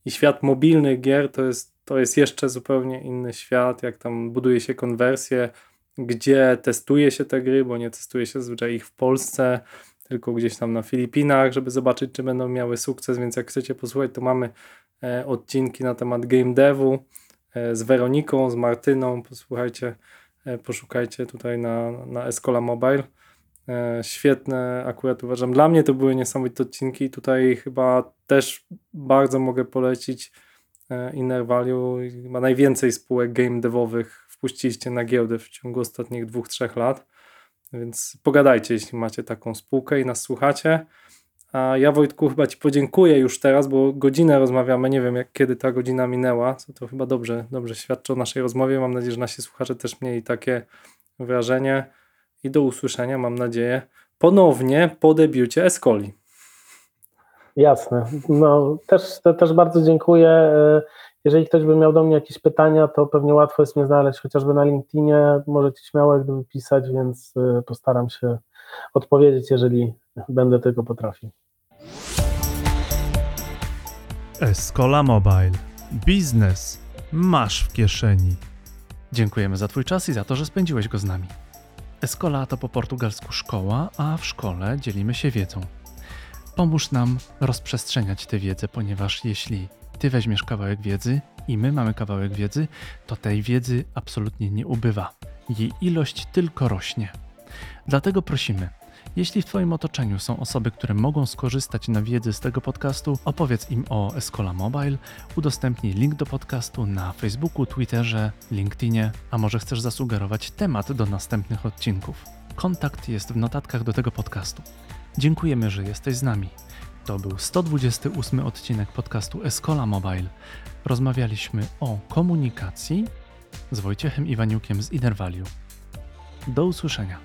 i świat mobilnych gier to jest, to jest jeszcze zupełnie inny świat, jak tam buduje się konwersję, gdzie testuje się te gry, bo nie testuje się zazwyczaj ich w Polsce, tylko gdzieś tam na Filipinach, żeby zobaczyć, czy będą miały sukces, więc jak chcecie posłuchać, to mamy e, odcinki na temat game devu e, z Weroniką, z Martyną, posłuchajcie, e, poszukajcie tutaj na, na Escola Mobile. E, świetne akurat uważam. Dla mnie to były niesamowite odcinki. Tutaj chyba też bardzo mogę polecić e, Inner Value. Ma najwięcej spółek game devowych wpuściliście na giełdę w ciągu ostatnich dwóch, trzech lat. Więc pogadajcie, jeśli macie taką spółkę i nas słuchacie. A ja Wojtku chyba Ci podziękuję już teraz, bo godzinę rozmawiamy. Nie wiem, jak kiedy ta godzina minęła, co to chyba dobrze, dobrze świadczy o naszej rozmowie. Mam nadzieję, że nasi słuchacze też mieli takie wrażenie i do usłyszenia, mam nadzieję, ponownie po debiucie Escoli. Jasne. No, też, też bardzo dziękuję. E, jeżeli ktoś by miał do mnie jakieś pytania, to pewnie łatwo jest mnie znaleźć chociażby na LinkedInie. Możecie śmiało jak gdyby pisać, więc e, postaram się odpowiedzieć, jeżeli będę tego potrafił. Escola Mobile. Biznes masz w kieszeni. Dziękujemy za Twój czas i za to, że spędziłeś go z nami. Escola to po portugalsku szkoła, a w szkole dzielimy się wiedzą. Pomóż nam rozprzestrzeniać tę wiedzę, ponieważ jeśli ty weźmiesz kawałek wiedzy i my mamy kawałek wiedzy, to tej wiedzy absolutnie nie ubywa. Jej ilość tylko rośnie. Dlatego prosimy, Jeśli w Twoim otoczeniu są osoby, które mogą skorzystać na wiedzy z tego podcastu, opowiedz im o Escola Mobile, udostępnij link do podcastu na Facebooku, Twitterze, LinkedInie, a może chcesz zasugerować temat do następnych odcinków. Kontakt jest w notatkach do tego podcastu. Dziękujemy, że jesteś z nami. To był 128 odcinek podcastu Escola Mobile. Rozmawialiśmy o komunikacji z Wojciechem Iwaniukiem z Inner Value. Do usłyszenia.